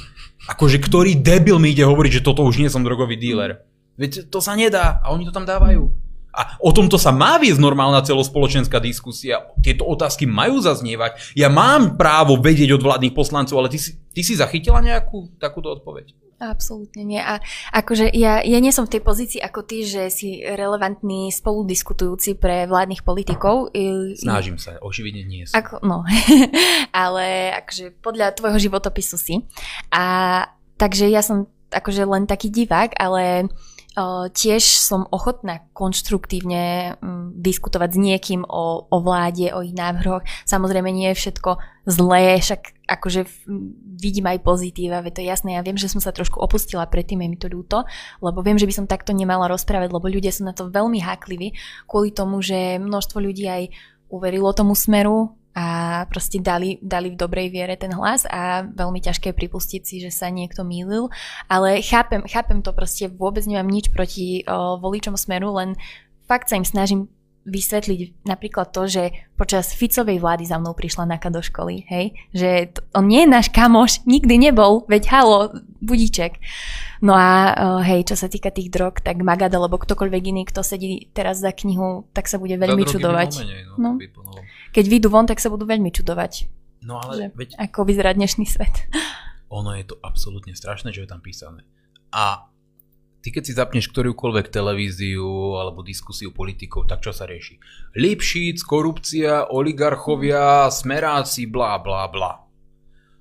Speaker 2: Akože ktorý debil mi ide hovoriť, že toto už nie som drogový díler. Veď to sa nedá a oni to tam dávajú. A o tomto sa má viesť normálna celospoločenská diskusia. Tieto otázky majú zaznievať. Ja mám právo vedieť od vládnych poslancov, ale ty si, ty si zachytila nejakú takúto odpoveď?
Speaker 1: Absolútne nie. A akože ja, ja nie som v tej pozícii ako ty, že si relevantný spoludiskutujúci pre vládnych politikov.
Speaker 2: Snažím sa, očividne nie som.
Speaker 1: Ako, no, <laughs> ale akože podľa tvojho životopisu si. A takže ja som akože len taký divák, ale tiež som ochotná konštruktívne mm, diskutovať s niekým o, o vláde, o ich návrhoch. Samozrejme nie je všetko zlé, však akože vidím aj pozitíva, veď to jasné, ja viem, že som sa trošku opustila predtým, je mi to ľúto, lebo viem, že by som takto nemala rozprávať, lebo ľudia sú na to veľmi hákliví, kvôli tomu, že množstvo ľudí aj uverilo tomu smeru, a proste dali, dali v dobrej viere ten hlas a veľmi ťažké pripustiť si, že sa niekto mýlil, ale chápem, chápem to proste, vôbec nemám nič proti o, voličom smeru, len fakt sa im snažím vysvetliť napríklad to, že počas Ficovej vlády za mnou prišla Naka do školy, hej, že t- on nie je náš kamoš, nikdy nebol, veď halo, budíček. No a hej, čo sa týka tých drog, tak Magada, alebo ktokoľvek iný, kto sedí teraz za knihu, tak sa bude veľmi čudovať.
Speaker 2: Menej, no, no
Speaker 1: keď vyjdú von, tak sa budú veľmi čudovať.
Speaker 2: No ale
Speaker 1: že,
Speaker 2: veď...
Speaker 1: Ako vyzerá dnešný svet. <laughs>
Speaker 2: Ono je to absolútne strašné, čo je tam písané. A ty keď si zapneš ktorúkoľvek televíziu alebo diskusiu politikov, tak čo sa rieši? Lipšic, korupcia, oligarchovia, smeráci, blá, blá, blá.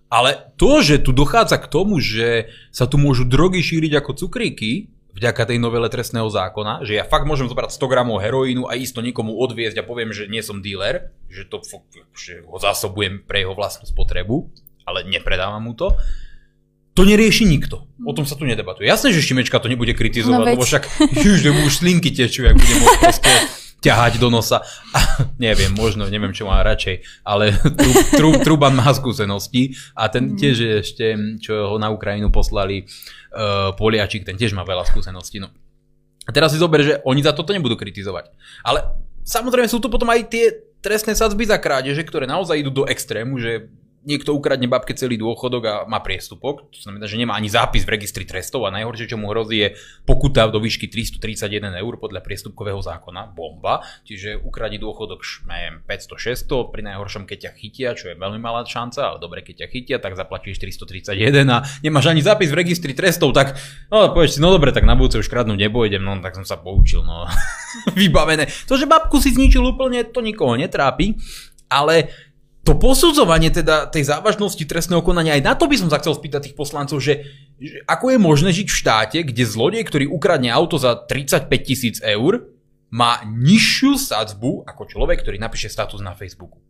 Speaker 2: Ale to, že tu dochádza k tomu, že sa tu môžu drogy šíriť ako cukríky, vďaka tej novele trestného zákona, že ja fakt môžem zobrať 100 gramov heroínu a isto nikomu odviezť a poviem, že nie som dealer, že, to, že ho zásobujem pre jeho vlastnú spotrebu, ale nepredávam mu to. To nerieši nikto. O tom sa tu nedebatuje. Jasné, že Šimečka to nebude kritizovať, no lebo však <laughs> už, už slinky tečú, ak bude môcť proste <laughs> ťahať do nosa. A, <laughs> neviem, možno, neviem, čo má radšej, ale <laughs> Tru, Truban má skúsenosti a ten tiež ešte, čo ho na Ukrajinu poslali, uh, Poliačik, ten tiež má veľa skúseností. No. A teraz si zober, že oni za toto nebudú kritizovať. Ale samozrejme sú tu potom aj tie trestné sadzby za krádeže, ktoré naozaj idú do extrému, že niekto ukradne babke celý dôchodok a má priestupok, to znamená, že nemá ani zápis v registri trestov a najhoršie, čo mu hrozí, je pokuta do výšky 331 eur podľa priestupkového zákona, bomba, čiže ukradí dôchodok, neviem, 500-600, pri najhoršom, keď ťa chytia, čo je veľmi malá šanca, ale dobre, keď ťa chytia, tak zaplatíš 431 a nemáš ani zápis v registri trestov, tak no, povieš si, no dobre, tak na budúce už kradnúť nebudem, no tak som sa poučil, no. <laughs> Vybavené. To, že babku si zničil úplne, to nikoho netrápi, ale to posudzovanie teda tej závažnosti trestného konania, aj na to by som sa chcel spýtať tých poslancov, že, že ako je možné žiť v štáte, kde zlodej, ktorý ukradne auto za 35 tisíc eur, má nižšiu sadzbu ako človek, ktorý napíše status na Facebooku.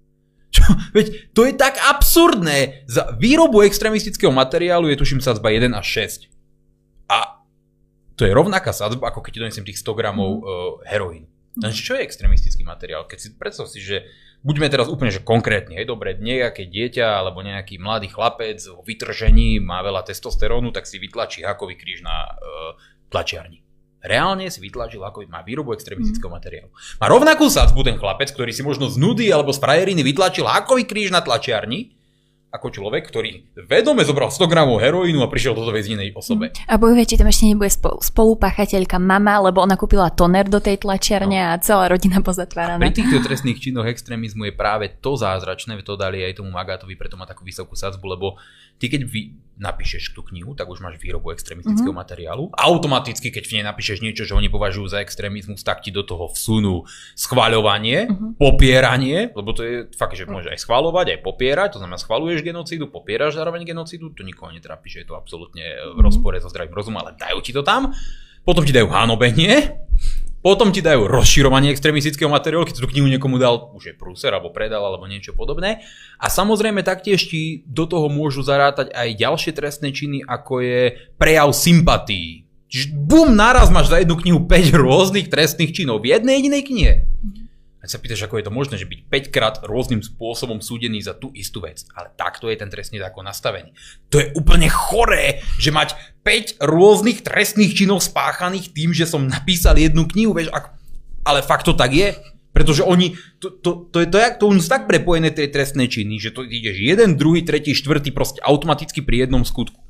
Speaker 2: Čo? <laughs> Veď to je tak absurdné. Za výrobu extremistického materiálu je tuším sadzba 1 až 6. A to je rovnaká sadzba, ako keď donesiem tých 100 gramov uh, heroínu. Takže čo je extremistický materiál? Keď si predstav si, že buďme teraz úplne že konkrétne, hej, dobre, nejaké dieťa alebo nejaký mladý chlapec o vytržení má veľa testosterónu, tak si vytlačí hakový kríž na uh, tlačiarni. reálne si vytlačil, ako má výrobu extremistického materiálu. Má rovnakú sadzbu ten chlapec, ktorý si možno z nudy alebo z frajeriny vytlačil hakový kríž na tlačiarni, ako človek, ktorý vedome zobral 100 gramov heroínu a prišiel do väznenej osobe.
Speaker 1: A bojuje, či tam ešte nebude spolupáchateľka mama, lebo ona kúpila toner do tej tlačiarne no. a celá rodina pozatváraná.
Speaker 2: A pri týchto trestných činoch extrémizmu je práve to zázračné, to dali aj tomu Magátovi, preto má takú vysokú sadzbu, lebo ty keď vy, napíšeš tú knihu, tak už máš výrobu extrémistického mm-hmm. materiálu. Automaticky, keď v nej napíšeš niečo, čo oni považujú za extrémizmus, tak ti do toho vsunú schvaľovanie, mm-hmm. popieranie, lebo to je fakt, že môže aj schvaľovať, aj popierať, to znamená schvaľuješ genocídu, popieraš zároveň genocídu, to nikoho netrápi, že je to absolútne v rozpore so zdravým rozumom, ale dajú ti to tam. Potom ti dajú hanobenie, potom ti dajú rozširovanie extremistického materiálu, keď tú knihu niekomu dal, už je prúser, alebo predal, alebo niečo podobné. A samozrejme taktiež ti do toho môžu zarátať aj ďalšie trestné činy, ako je prejav sympatí. Čiže bum, naraz máš za jednu knihu 5 rôznych trestných činov v jednej jedinej knihe. A sa pýtaš, ako je to možné, že byť 5 krát rôznym spôsobom súdený za tú istú vec. Ale takto je ten trestný zákon nastavený. To je úplne choré, že mať 5 rôznych trestných činov spáchaných tým, že som napísal jednu knihu, vieš, ak... ale fakt to tak je. Pretože oni, to, to, to, je, to, je, to už tak prepojené tie trestné činy, že to ideš jeden, druhý, tretí, štvrtý proste automaticky pri jednom skutku.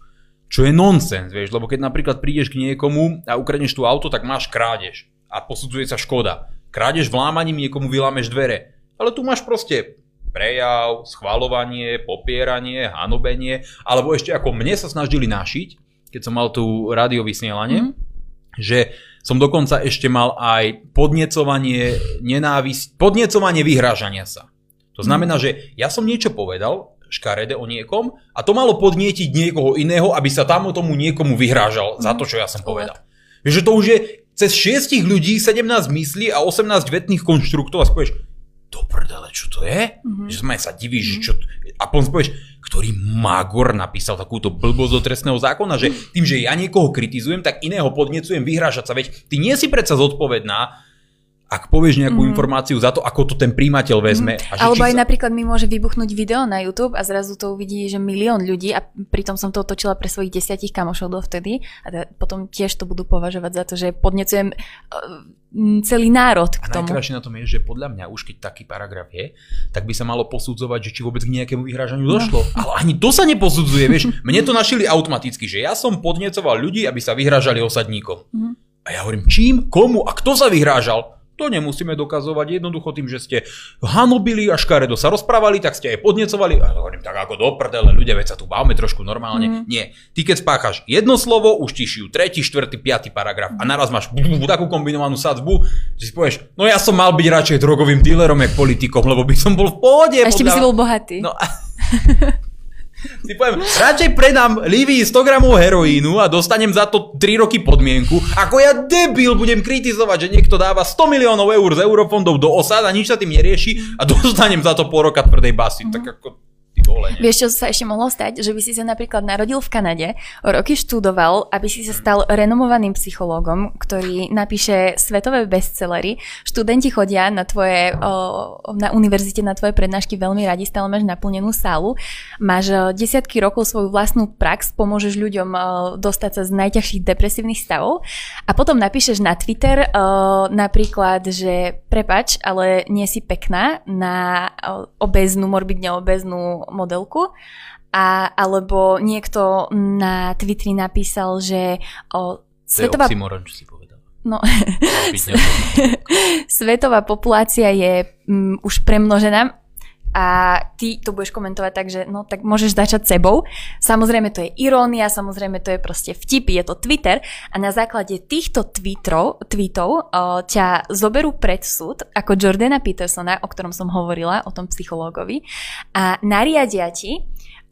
Speaker 2: Čo je nonsens, vieš, lebo keď napríklad prídeš k niekomu a ukradneš tú auto, tak máš krádež a posudzuje sa škoda. Krádež vlámaním niekomu vylámeš dvere. Ale tu máš proste prejav, schvalovanie, popieranie, hanobenie, alebo ešte ako mne sa snažili našiť, keď som mal tu radiovysielanie, mm-hmm. že som dokonca ešte mal aj podnecovanie, nenávisť, podnecovanie vyhrážania sa. To znamená, že ja som niečo povedal, škarede o niekom a to malo podnietiť niekoho iného, aby sa tam tomu niekomu vyhrážal za to, čo ja som povedal. Vieš, že to už je cez šiestich ľudí 17 myslí a 18 vetných konštruktov a spovieš, do prdele, čo to je? Mm-hmm. Že sa divíš, mm-hmm. čo... A potom spovieš, ktorý Magor napísal takúto blbosť do trestného zákona, že tým, že ja niekoho kritizujem, tak iného podnecujem vyhrážať sa. Veď ty nie si predsa zodpovedná ak povieš nejakú mm. informáciu za to, ako to ten príjimateľ vezme. Mm.
Speaker 1: A že Alebo aj sa... napríklad mi môže vybuchnúť video na YouTube a zrazu to uvidí, že milión ľudí a pritom som to otočila pre svojich desiatich kamošov dovtedy a teda potom tiež to budú považovať za to, že podnecujem uh, celý národ k tomu.
Speaker 2: A na tom je, že podľa mňa už keď taký paragraf je, tak by sa malo posudzovať, že či vôbec k nejakému vyhrážaniu no. došlo. Ale ani to sa neposudzuje, vieš. Mne to našili automaticky, že ja som podnecoval ľudí, aby sa vyhrážali osadníkom. Mm. A ja hovorím, čím, komu a kto sa vyhrážal? To nemusíme dokazovať jednoducho tým, že ste hanobili a škaredo sa rozprávali, tak ste aj podnecovali. A hovorím, tak ako do prdele, ľudia, veď sa tu bavme trošku normálne. Mm. Nie. Ty keď spáchaš jedno slovo, už ti šijú tretí, štvrtý, piatý paragraf a naraz máš takú kombinovanú sadzbu, že si povieš, no ja som mal byť radšej drogovým dílerom, jak politikom, lebo by som bol v pohode.
Speaker 1: A ešte by si bol bohatý.
Speaker 2: No, <laughs> si poviem, radšej predám Livii 100 gramov heroínu a dostanem za to 3 roky podmienku, ako ja debil budem kritizovať, že niekto dáva 100 miliónov eur z eurofondov do osad a nič sa tým nerieši a dostanem za to pol roka tvrdej basy. Mm-hmm. Tak ako vole.
Speaker 1: Vieš, čo sa ešte mohlo stať? Že by si sa napríklad narodil v Kanade, roky študoval, aby si sa stal renomovaným psychológom, ktorý napíše svetové bestsellery. Študenti chodia na tvoje, na univerzite na tvoje prednášky veľmi radi, stále máš naplnenú sálu. Máš desiatky rokov svoju vlastnú prax, pomôžeš ľuďom dostať sa z najťažších depresívnych stavov a potom napíšeš na Twitter napríklad, že prepač, ale nie si pekná na obeznú, morbidne obeznú modelku. A, alebo niekto na Twitteri napísal, že o,
Speaker 2: svetová... To je oxymoron, čo si povedal.
Speaker 1: No, <laughs> svetová populácia je um, už premnožená a ty to budeš komentovať tak, že no tak môžeš začať sebou. Samozrejme to je irónia, samozrejme to je proste vtip, je to Twitter a na základe týchto tweetov, tweetov o, ťa zoberú pred súd ako Jordana Petersona, o ktorom som hovorila, o tom psychológovi a nariadia ti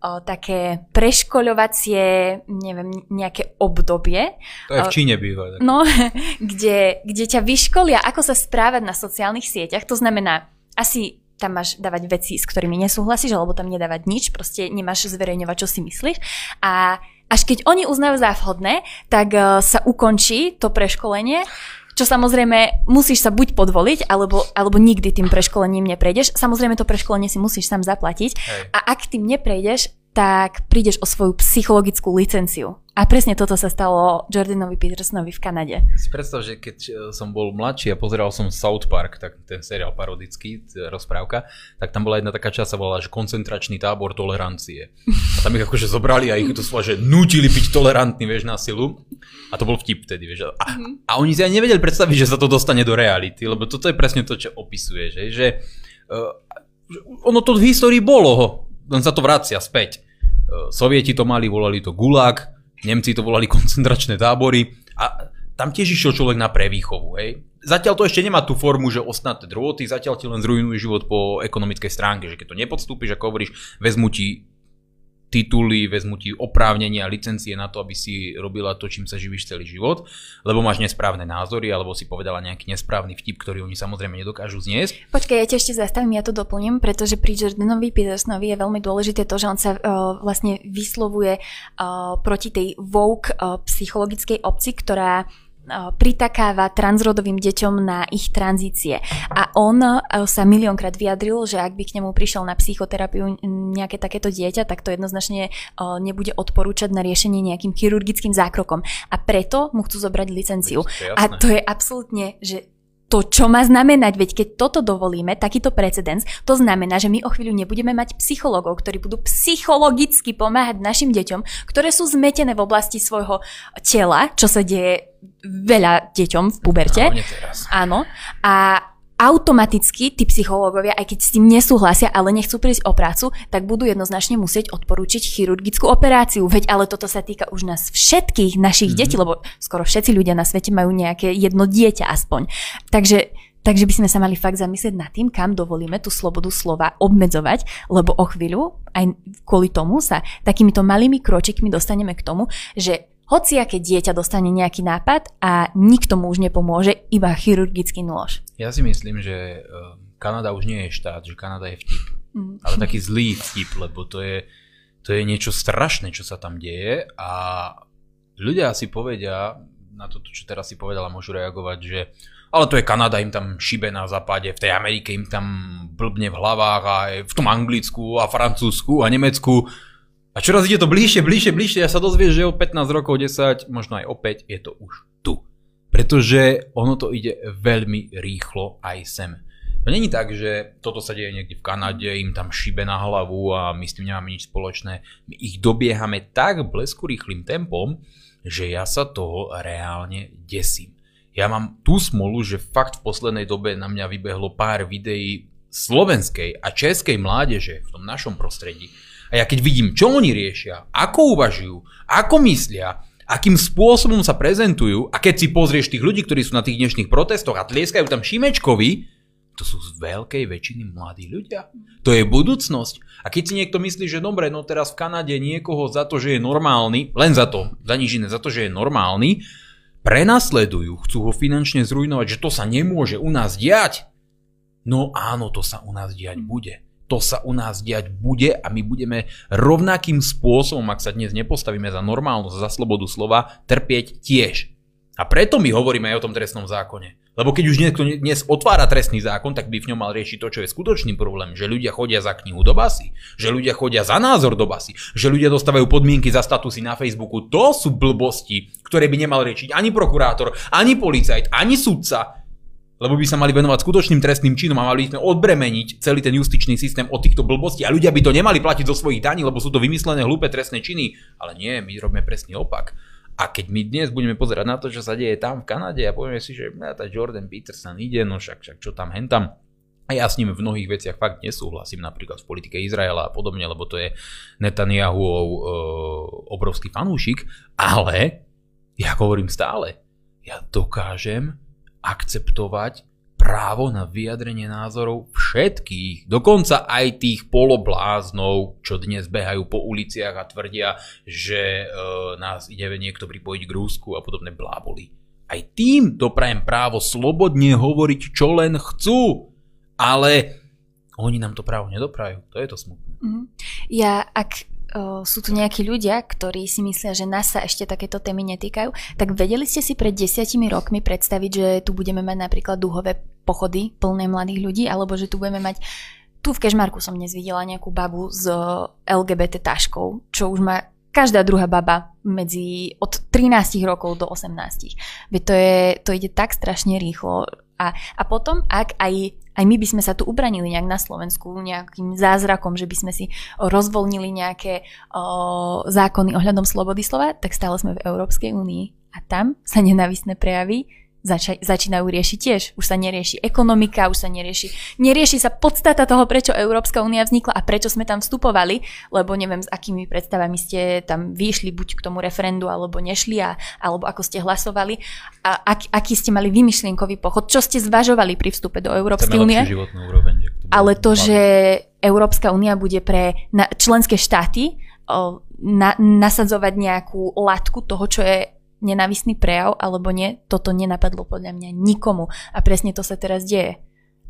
Speaker 1: o, také preškoľovacie, neviem, nejaké obdobie.
Speaker 2: To aj v Číne býva.
Speaker 1: Tak. No, <laughs> kde, kde ťa vyškolia, ako sa správať na sociálnych sieťach. To znamená, asi tam máš dávať veci, s ktorými nesúhlasíš, alebo tam nedávať nič, proste nemáš zverejňovať, čo si myslíš. A až keď oni uznajú za vhodné, tak uh, sa ukončí to preškolenie, čo samozrejme musíš sa buď podvoliť, alebo, alebo nikdy tým preškolením neprejdeš. Samozrejme to preškolenie si musíš sám zaplatiť. Hej. A ak tým neprejdeš, tak prídeš o svoju psychologickú licenciu. A presne toto sa stalo Jordanovi Petersonovi v Kanade.
Speaker 2: Si predstav, že keď e, som bol mladší a pozeral som South Park, tak ten seriál parodický, rozprávka, tak tam bola jedna taká časť, sa volala, že koncentračný tábor tolerancie. A tam ich akože zobrali a ich to slova, že nutili byť tolerantní, vieš, na silu. A to bol vtip vtedy, vieš. A, mm-hmm. a oni si aj nevedeli predstaviť, že sa to dostane do reality, lebo toto je presne to, čo opisuje, že, že uh, ono to v histórii bolo, len sa to vracia späť. Uh, Sovieti to mali, volali to gulag, Nemci to volali <laughs> koncentračné tábory a tam tiež išiel človek na prevýchovu. Hej. Zatiaľ to ešte nemá tú formu, že osnaté drôty, zatiaľ ti len zrujnuje život po ekonomickej stránke, že keď to nepodstúpiš, ako hovoríš, vezmu ti tituly, vezmu ti oprávnenia, licencie na to, aby si robila to, čím sa živíš celý život, lebo máš nesprávne názory, alebo si povedala nejaký nesprávny vtip, ktorý oni samozrejme nedokážu zniesť.
Speaker 1: Počkaj, ja ťa ešte zastavím, ja to doplním, pretože pri Jordanovi Petersonovi je veľmi dôležité to, že on sa uh, vlastne vyslovuje uh, proti tej woke uh, psychologickej obci, ktorá pritakáva transrodovým deťom na ich tranzície. A on sa miliónkrát vyjadril, že ak by k nemu prišiel na psychoterapiu nejaké takéto dieťa, tak to jednoznačne nebude odporúčať na riešenie nejakým chirurgickým zákrokom. A preto mu chcú zobrať licenciu. A to je absolútne, že to, čo má znamenať, veď keď toto dovolíme, takýto precedens, to znamená, že my o chvíľu nebudeme mať psychologov, ktorí budú psychologicky pomáhať našim deťom, ktoré sú zmetené v oblasti svojho tela, čo sa deje veľa deťom v puberte. Áno. A automaticky tí psychológovia, aj keď s tým nesúhlasia, ale nechcú prísť o prácu, tak budú jednoznačne musieť odporúčiť chirurgickú operáciu. Veď ale toto sa týka už nás všetkých našich mm-hmm. detí, lebo skoro všetci ľudia na svete majú nejaké jedno dieťa aspoň. Takže Takže by sme sa mali fakt zamyslieť nad tým, kam dovolíme tú slobodu slova obmedzovať, lebo o chvíľu, aj kvôli tomu sa takýmito malými kročikmi dostaneme k tomu, že hociaké dieťa dostane nejaký nápad a nikto mu už nepomôže, iba chirurgický nôž.
Speaker 2: Ja si myslím, že eh, Kanada už nie je štát, že Kanada je vtip. Mm. Ale taký zlý vtip, lebo to je, to je niečo strašné, čo sa tam deje a ľudia si povedia, na to, čo teraz si povedala, môžu reagovať, že ale to je Kanada, im tam šibe na západe, v tej Amerike im tam blbne v hlavách a v tom Anglicku a Francúzsku a Nemecku a čoraz ide to bližšie, bližšie, bližšie a sa dozvieš, že o 15 rokov, 10, možno aj o 5 je to už tu. Pretože ono to ide veľmi rýchlo aj sem. To není tak, že toto sa deje niekde v Kanade, im tam šibe na hlavu a my s tým nemáme nič spoločné. My ich dobiehame tak blesku rýchlým tempom, že ja sa toho reálne desím. Ja mám tú smolu, že fakt v poslednej dobe na mňa vybehlo pár videí slovenskej a českej mládeže v tom našom prostredí, a ja keď vidím, čo oni riešia, ako uvažujú, ako myslia, akým spôsobom sa prezentujú a keď si pozrieš tých ľudí, ktorí sú na tých dnešných protestoch a tlieskajú tam Šimečkovi, to sú z veľkej väčšiny mladí ľudia. To je budúcnosť. A keď si niekto myslí, že dobre, no teraz v Kanade niekoho za to, že je normálny, len za to, za nič iné, za to, že je normálny, prenasledujú, chcú ho finančne zrujnovať, že to sa nemôže u nás diať. No áno, to sa u nás diať bude to sa u nás diať bude a my budeme rovnakým spôsobom, ak sa dnes nepostavíme za normálnosť, za slobodu slova, trpieť tiež. A preto my hovoríme aj o tom trestnom zákone. Lebo keď už niekto dnes otvára trestný zákon, tak by v ňom mal riešiť to, čo je skutočný problém. Že ľudia chodia za knihu do basy, že ľudia chodia za názor do basy, že ľudia dostávajú podmienky za statusy na Facebooku. To sú blbosti, ktoré by nemal riešiť ani prokurátor, ani policajt, ani sudca lebo by sa mali venovať skutočným trestným činom a mali by sme odbremeniť celý ten justičný systém od týchto blbostí a ľudia by to nemali platiť zo svojich daní, lebo sú to vymyslené hlúpe trestné činy. Ale nie, my robíme presný opak. A keď my dnes budeme pozerať na to, čo sa deje tam v Kanade a povieme si, že tá Jordan Peterson ide, no však, však čo tam hentam, a ja s ním v mnohých veciach fakt nesúhlasím, napríklad v politike Izraela a podobne, lebo to je Netanyahuov e, obrovský fanúšik, ale ja hovorím stále, ja dokážem akceptovať právo na vyjadrenie názorov všetkých, dokonca aj tých polobláznov, čo dnes behajú po uliciach a tvrdia, že e, nás ide niekto pripojiť k Rúsku a podobné bláboli. Aj tým doprajem právo slobodne hovoriť, čo len chcú, ale oni nám to právo nedoprajú. To je to smutné. Mm.
Speaker 1: Ja, ak sú tu nejakí ľudia, ktorí si myslia, že nás sa ešte takéto témy netýkajú, tak vedeli ste si pred desiatimi rokmi predstaviť, že tu budeme mať napríklad duhové pochody plné mladých ľudí, alebo že tu budeme mať tu v Kešmarku som dnes videla nejakú babu s LGBT taškou, čo už má každá druhá baba medzi od 13 rokov do 18. Veď to, je, to ide tak strašne rýchlo. A, a potom, ak aj, aj my by sme sa tu ubranili nejak na Slovensku nejakým zázrakom, že by sme si rozvolnili nejaké o, zákony ohľadom slobody slova, tak stále sme v Európskej únii. A tam sa nenávisné prejavy zača- začínajú riešiť tiež. Už sa nerieši ekonomika, už sa nerieši, nerieši sa podstata toho, prečo Európska únia vznikla a prečo sme tam vstupovali, lebo neviem, s akými predstavami ste tam vyšli buď k tomu referendu, alebo nešli, a, alebo ako ste hlasovali a ak, aký ste mali vymyšlienkový pochod, čo ste zvažovali pri vstupe do Európskej únie. Ale to, že Európska únia bude pre na, členské štáty o, na, nasadzovať nejakú latku toho, čo je nenávistný prejav alebo nie, toto nenapadlo podľa mňa nikomu. A presne to sa teraz deje.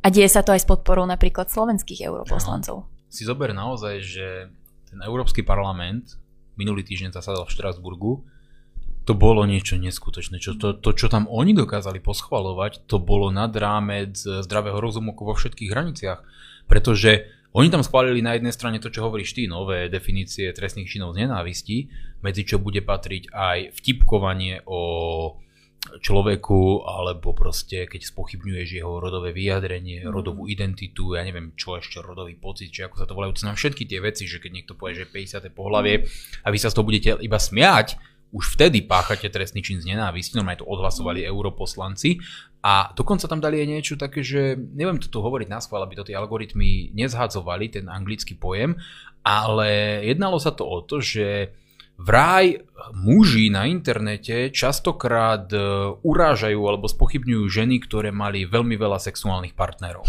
Speaker 1: A deje sa to aj s podporou napríklad slovenských europoslancov.
Speaker 2: Si zober naozaj, že ten Európsky parlament minulý týždeň zasadal v Štrasburgu, to bolo niečo neskutočné. Čo, to, to, čo tam oni dokázali poschvalovať, to bolo nad rámec zdravého rozumu vo všetkých hraniciach. Pretože oni tam schválili na jednej strane to, čo hovoríš ty, nové definície trestných činov z nenávistí, medzi čo bude patriť aj vtipkovanie o človeku, alebo proste keď spochybňuješ jeho rodové vyjadrenie, mm. rodovú identitu, ja neviem čo ešte, rodový pocit, či ako sa to volajú, to všetky tie veci, že keď niekto povie, že 50. pohlavie a vy sa z toho budete iba smiať, už vtedy páchate trestný čin z nenávisti, no aj to odhlasovali mm. europoslanci a dokonca tam dali aj niečo také, že neviem to tu hovoriť na schvál, aby to tie algoritmy nezhadzovali, ten anglický pojem, ale jednalo sa to o to, že vraj muži na internete častokrát e, urážajú alebo spochybňujú ženy, ktoré mali veľmi veľa sexuálnych partnerov.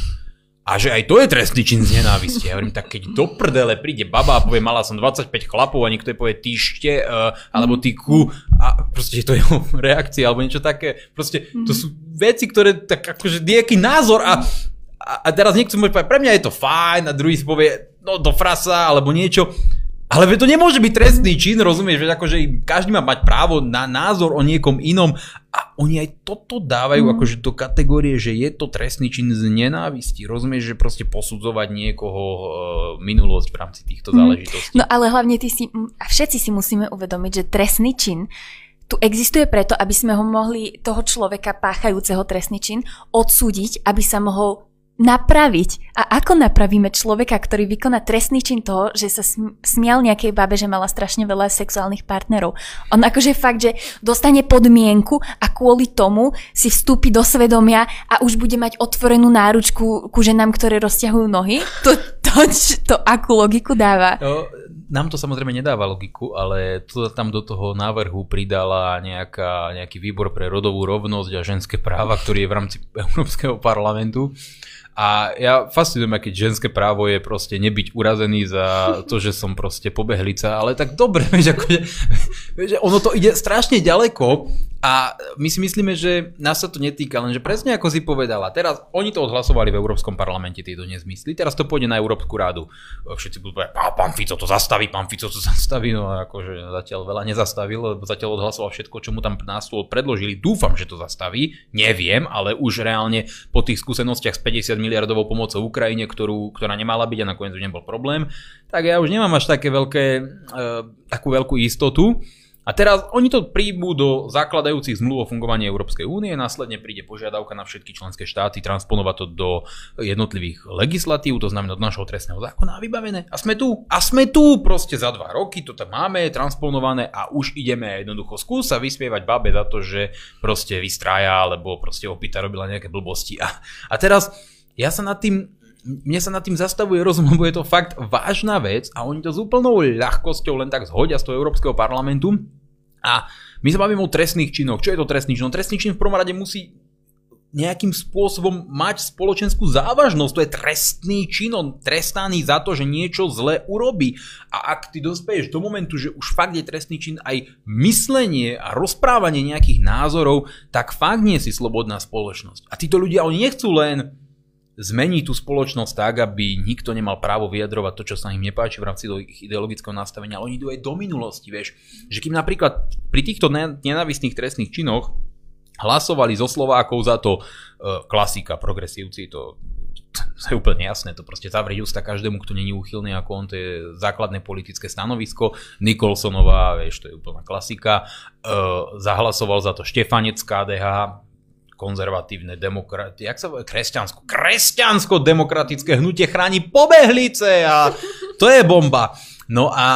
Speaker 2: A že aj to je trestný čin z nenávisti. Ja hovorím, tak keď do prdele príde baba a povie, mala som 25 chlapov a niekto je povie týšte, uh, alebo ty ku, a proste to je jeho <laughs> reakcia, alebo niečo také. Proste to sú veci, ktoré tak akože nejaký názor a, a, a teraz niekto môže povedať, pre mňa je to fajn a druhý si povie, no do frasa, alebo niečo. Ale to nemôže byť trestný čin, rozumieš, že akože každý má mať právo na názor o niekom inom a oni aj toto dávajú mm. akože do kategórie, že je to trestný čin z nenávisti. Rozumieš, že proste posudzovať niekoho uh, minulosť v rámci týchto mm. záležitostí.
Speaker 1: No ale hlavne ty si, a všetci si musíme uvedomiť, že trestný čin tu existuje preto, aby sme ho mohli, toho človeka páchajúceho trestný čin, odsúdiť, aby sa mohol napraviť. A ako napravíme človeka, ktorý vykoná trestný čin toho, že sa smial nejakej babe, že mala strašne veľa sexuálnych partnerov. On akože fakt, že dostane podmienku a kvôli tomu si vstúpi do svedomia a už bude mať otvorenú náručku ku ženám, ktoré rozťahujú nohy. To, to, to, to akú logiku dáva?
Speaker 2: No, nám to samozrejme nedáva logiku, ale to tam do toho návrhu pridala nejaká, nejaký výbor pre rodovú rovnosť a ženské práva, ktorý je v rámci <laughs> Európskeho parlamentu. A ja fascinujem, keď ženské právo je proste nebyť urazený za to, že som proste pobehlica, ale tak dobre, <laughs> vieš, akože, vieš, ono to ide strašne ďaleko a my si myslíme, že nás sa to netýka, lenže presne ako si povedala, teraz oni to odhlasovali v Európskom parlamente, tieto nezmysly, teraz to pôjde na Európsku rádu. Všetci budú povedať, pán Fico to zastaví, pán Fico to <laughs> zastaví, no akože zatiaľ veľa nezastavil, lebo zatiaľ odhlasoval všetko, čo mu tam na stôl predložili. Dúfam, že to zastaví, neviem, ale už reálne po tých skúsenostiach s 50 miliardovou pomocou Ukrajine, ktorú, ktorá nemala byť a nakoniec nebol problém, tak ja už nemám až také veľké, e, takú veľkú istotu. A teraz oni to príjmú do zakladajúcich zmluv o fungovaní Európskej únie, následne príde požiadavka na všetky členské štáty transponovať to do jednotlivých legislatív, to znamená do našho trestného zákona a vybavené. A sme tu, a sme tu proste za dva roky, to tam máme transponované a už ideme jednoducho skúsa vyspievať babe za to, že proste vystrája, alebo proste opýta robila nejaké blbosti. A, a teraz ja sa nad tým mne sa nad tým zastavuje rozum, lebo je to fakt vážna vec a oni to s úplnou ľahkosťou len tak zhodia z toho Európskeho parlamentu a my sa bavíme o trestných činoch. Čo je to trestný čin? No, trestný čin v prvom rade musí nejakým spôsobom mať spoločenskú závažnosť. To je trestný čin, on trestaný za to, že niečo zle urobí. A ak ty dospeješ do momentu, že už fakt je trestný čin aj myslenie a rozprávanie nejakých názorov, tak fakt nie si slobodná spoločnosť. A títo ľudia, oni nechcú len zmení tú spoločnosť tak, aby nikto nemal právo vyjadrovať to, čo sa im nepáči v rámci ich ideologického nastavenia, ale oni idú aj do minulosti, vieš. Že kým napríklad pri týchto nenávistných trestných činoch hlasovali zo Slovákov za to e, klasika, progresívci, to to je úplne jasné, to proste zavrieť ústa každému, kto není úchylný ako on, to je základné politické stanovisko. Nikolsonová, vieš, to je úplná klasika. Uh, zahlasoval za to Štefanec KDH, konzervatívne demokraty, jak sa povie, kresťansko, kresťansko-demokratické hnutie chráni pobehlice a to je bomba. No a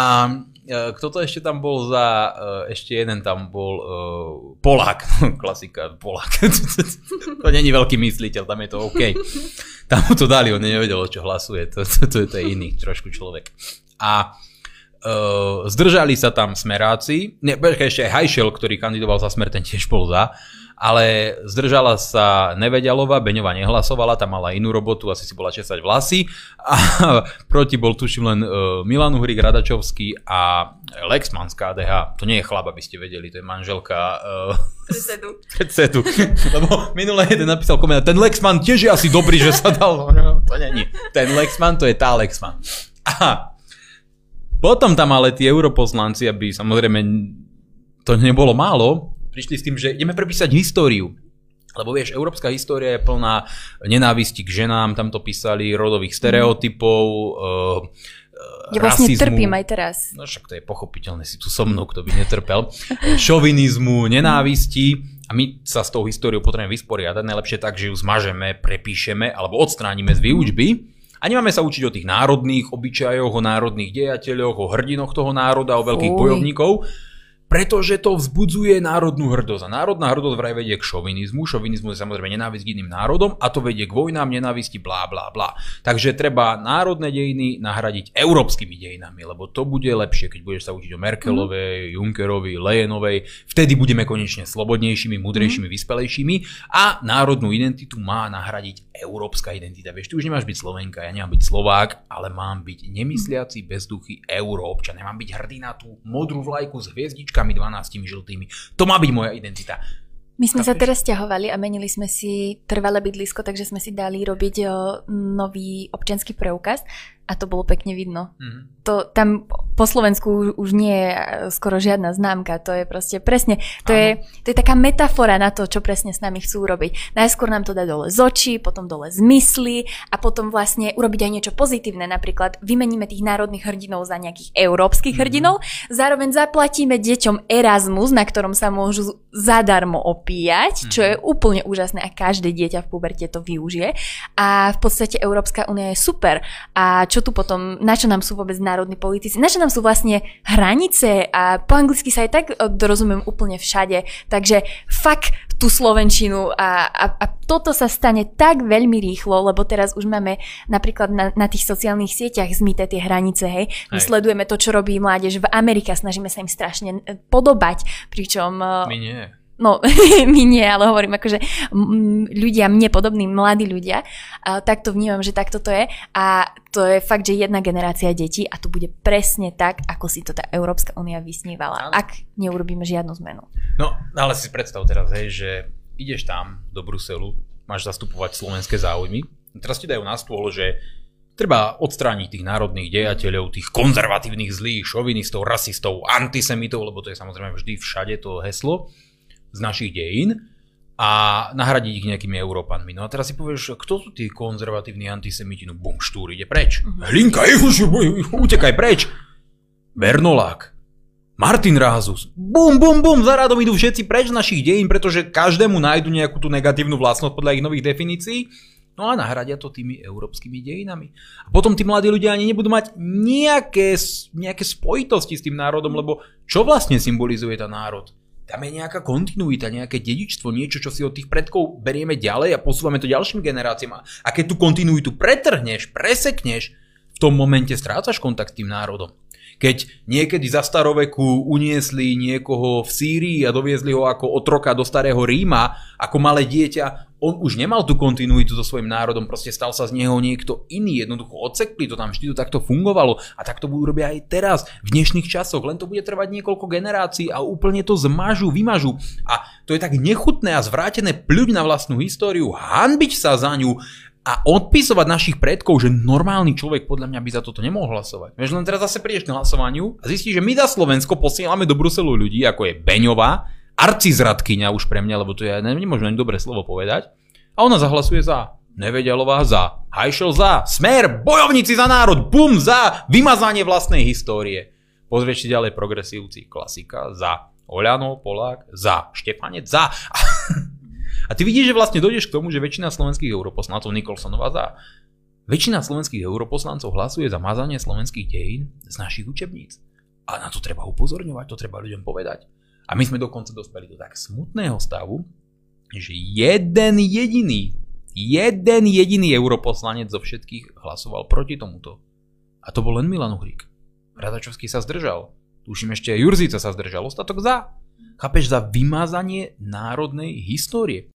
Speaker 2: e, kto to ešte tam bol za, e, ešte jeden tam bol uh, Polák, <laughs> klasika Polák, <laughs> to není veľký mysliteľ, tam je to OK. Tam mu to dali, on nevedel, o čo hlasuje, to, to, to, to je iný trošku človek. A uh, zdržali sa tam smeráci, ne, ešte aj Hajšel, ktorý kandidoval za smer, ten tiež bol za, ale zdržala sa Nevedialová, Beňová nehlasovala, tam mala inú robotu, asi si bola česať vlasy a <laughs> proti bol tuším len uh, Milan Uhrik Radačovský a Lexman z KDH. To nie je chlap, aby ste vedeli, to je manželka uh,
Speaker 1: predsedu. <laughs>
Speaker 2: predsedu. Lebo minule jeden napísal komentár, ten Lexman tiež je asi dobrý, že sa dal. No, to není. Ten Lexman, to je tá Lexman. Aha. Potom tam ale tí europoslanci, aby samozrejme to nebolo málo, prišli s tým, že ideme prepísať históriu. Lebo vieš, európska história je plná nenávisti k ženám, tam to písali rodových stereotypov, uh,
Speaker 1: ja vlastne rasizmu. trpím aj teraz.
Speaker 2: No však to je pochopiteľné, si tu so mnou, kto by netrpel. <laughs> Šovinizmu, nenávisti a my sa s tou históriou potrebujeme vysporiadať. Najlepšie tak, že ju zmažeme, prepíšeme alebo odstránime z výučby. A nemáme sa učiť o tých národných obyčajoch, o národných dejateľoch, o hrdinoch toho národa, o veľkých Fuj. bojovníkov pretože to vzbudzuje národnú hrdosť. A národná hrdosť vraj vedie k šovinizmu. Šovinizmus je samozrejme nenávisť k iným národom a to vedie k vojnám, nenávisti, blá, blá, blá. Takže treba národné dejiny nahradiť európskymi dejinami, lebo to bude lepšie, keď budeš sa učiť o Merkelovej, mm. Junckerovi, Lejenovej. Vtedy budeme konečne slobodnejšími, mudrejšími, mm. vyspelejšími a národnú identitu má nahradiť európska identita. Vieš, ty už nemáš byť Slovenka, ja nemám byť Slovák, ale mám byť nemysliaci bezduchy Európčan. Nemám byť hrdý na tú modrú vlajku s hviezdičkami krížkami 12 žltými. To má byť moja identita.
Speaker 1: My sme sa teraz ťahovali a menili sme si trvalé bydlisko, takže sme si dali robiť nový občianský preukaz a to bolo pekne vidno. Mm-hmm. To, tam po Slovensku už nie je e, skoro žiadna známka, to je proste presne, to je, to je taká metafora na to, čo presne s nami chcú robiť. Najskôr nám to dá dole z očí, potom dole z mysli a potom vlastne urobiť aj niečo pozitívne, napríklad vymeníme tých národných hrdinov za nejakých európskych mm-hmm. hrdinov, zároveň zaplatíme deťom Erasmus, na ktorom sa môžu zadarmo opíjať, mm-hmm. čo je úplne úžasné a každé dieťa v puberte to využije a v podstate Európska únia je super a čo tu potom, na čo nám sú vôbec národní politici, na čo nám sú vlastne hranice a po anglicky sa aj tak dorozumiem úplne všade, takže fakt tú slovenčinu a, a, a toto sa stane tak veľmi rýchlo, lebo teraz už máme napríklad na, na tých sociálnych sieťach zmité tie hranice, hej. My hej. sledujeme to, čo robí mládež v Amerike, snažíme sa im strašne e, podobať, pričom...
Speaker 2: E, My nie
Speaker 1: no <laughs> my nie, ale hovorím akože ľudia, mne podobní, mladí ľudia, tak to vnímam, že takto to je. A to je fakt, že jedna generácia detí a to bude presne tak, ako si to tá Európska únia vysnívala, ak neurobíme žiadnu zmenu.
Speaker 2: No, ale si predstav teraz, hej, že ideš tam do Bruselu, máš zastupovať slovenské záujmy, teraz ti dajú na stôl, že treba odstrániť tých národných dejateľov, tých konzervatívnych zlých, šovinistov, rasistov, antisemitov, lebo to je samozrejme vždy všade to heslo z našich dejín a nahradiť ich nejakými Európanmi. No a teraz si povieš, kto sú tí konzervatívni antisemiti? No bum, štúr, ide preč. Uh-huh. Hlinka, utekaj preč. Bernolák. Martin Rázus. Bum, bum, bum, za rádom idú všetci preč z našich dejín, pretože každému nájdu nejakú tú negatívnu vlastnosť podľa ich nových definícií. No a nahradia to tými európskymi dejinami. A potom tí mladí ľudia ani nebudú mať nejaké, nejaké spojitosti s tým národom, lebo čo vlastne symbolizuje tá národ? Tam je nejaká kontinuita, nejaké dedičstvo, niečo, čo si od tých predkov berieme ďalej a posúvame to ďalším generáciám. A keď tú kontinuitu pretrhneš, presekneš, v tom momente strácaš kontakt s tým národom. Keď niekedy za staroveku uniesli niekoho v Sýrii a doviezli ho ako otroka do starého Ríma, ako malé dieťa, on už nemal tú kontinuitu so svojím národom, proste stal sa z neho niekto iný, jednoducho odsekli to tam, vždy to takto fungovalo a tak to budú robiť aj teraz, v dnešných časoch, len to bude trvať niekoľko generácií a úplne to zmažu, vymažu. A to je tak nechutné a zvrátené pľuť na vlastnú históriu, hanbiť sa za ňu, a odpisovať našich predkov, že normálny človek podľa mňa by za toto nemohol hlasovať. Vieš, len teraz zase prídeš k hlasovaniu a zistíš, že my za Slovensko posielame do Bruselu ľudí, ako je Beňová, arcizradkyňa už pre mňa, lebo to je, nemôžem ani dobre slovo povedať, a ona zahlasuje za. Nevedialová za, Hajšel za, Smer, bojovníci za národ, bum za, vymazanie vlastnej histórie. Pozrieš si ďalej progresívci, klasika, za, Oľano, Polák, za, Štefanec, za. <laughs> A ty vidíš, že vlastne dojdeš k tomu, že väčšina slovenských europoslancov, Nikolsonová za, väčšina slovenských europoslancov hlasuje za mazanie slovenských dejín z našich učebníc. A na to treba upozorňovať, to treba ľuďom povedať. A my sme dokonca dospeli do tak smutného stavu, že jeden jediný, jeden jediný europoslanec zo všetkých hlasoval proti tomuto. A to bol len Milan Uhrík. Radačovský sa zdržal. Tuším ešte Jurzica sa zdržal, ostatok za. Chápeš, za vymazanie národnej histórie.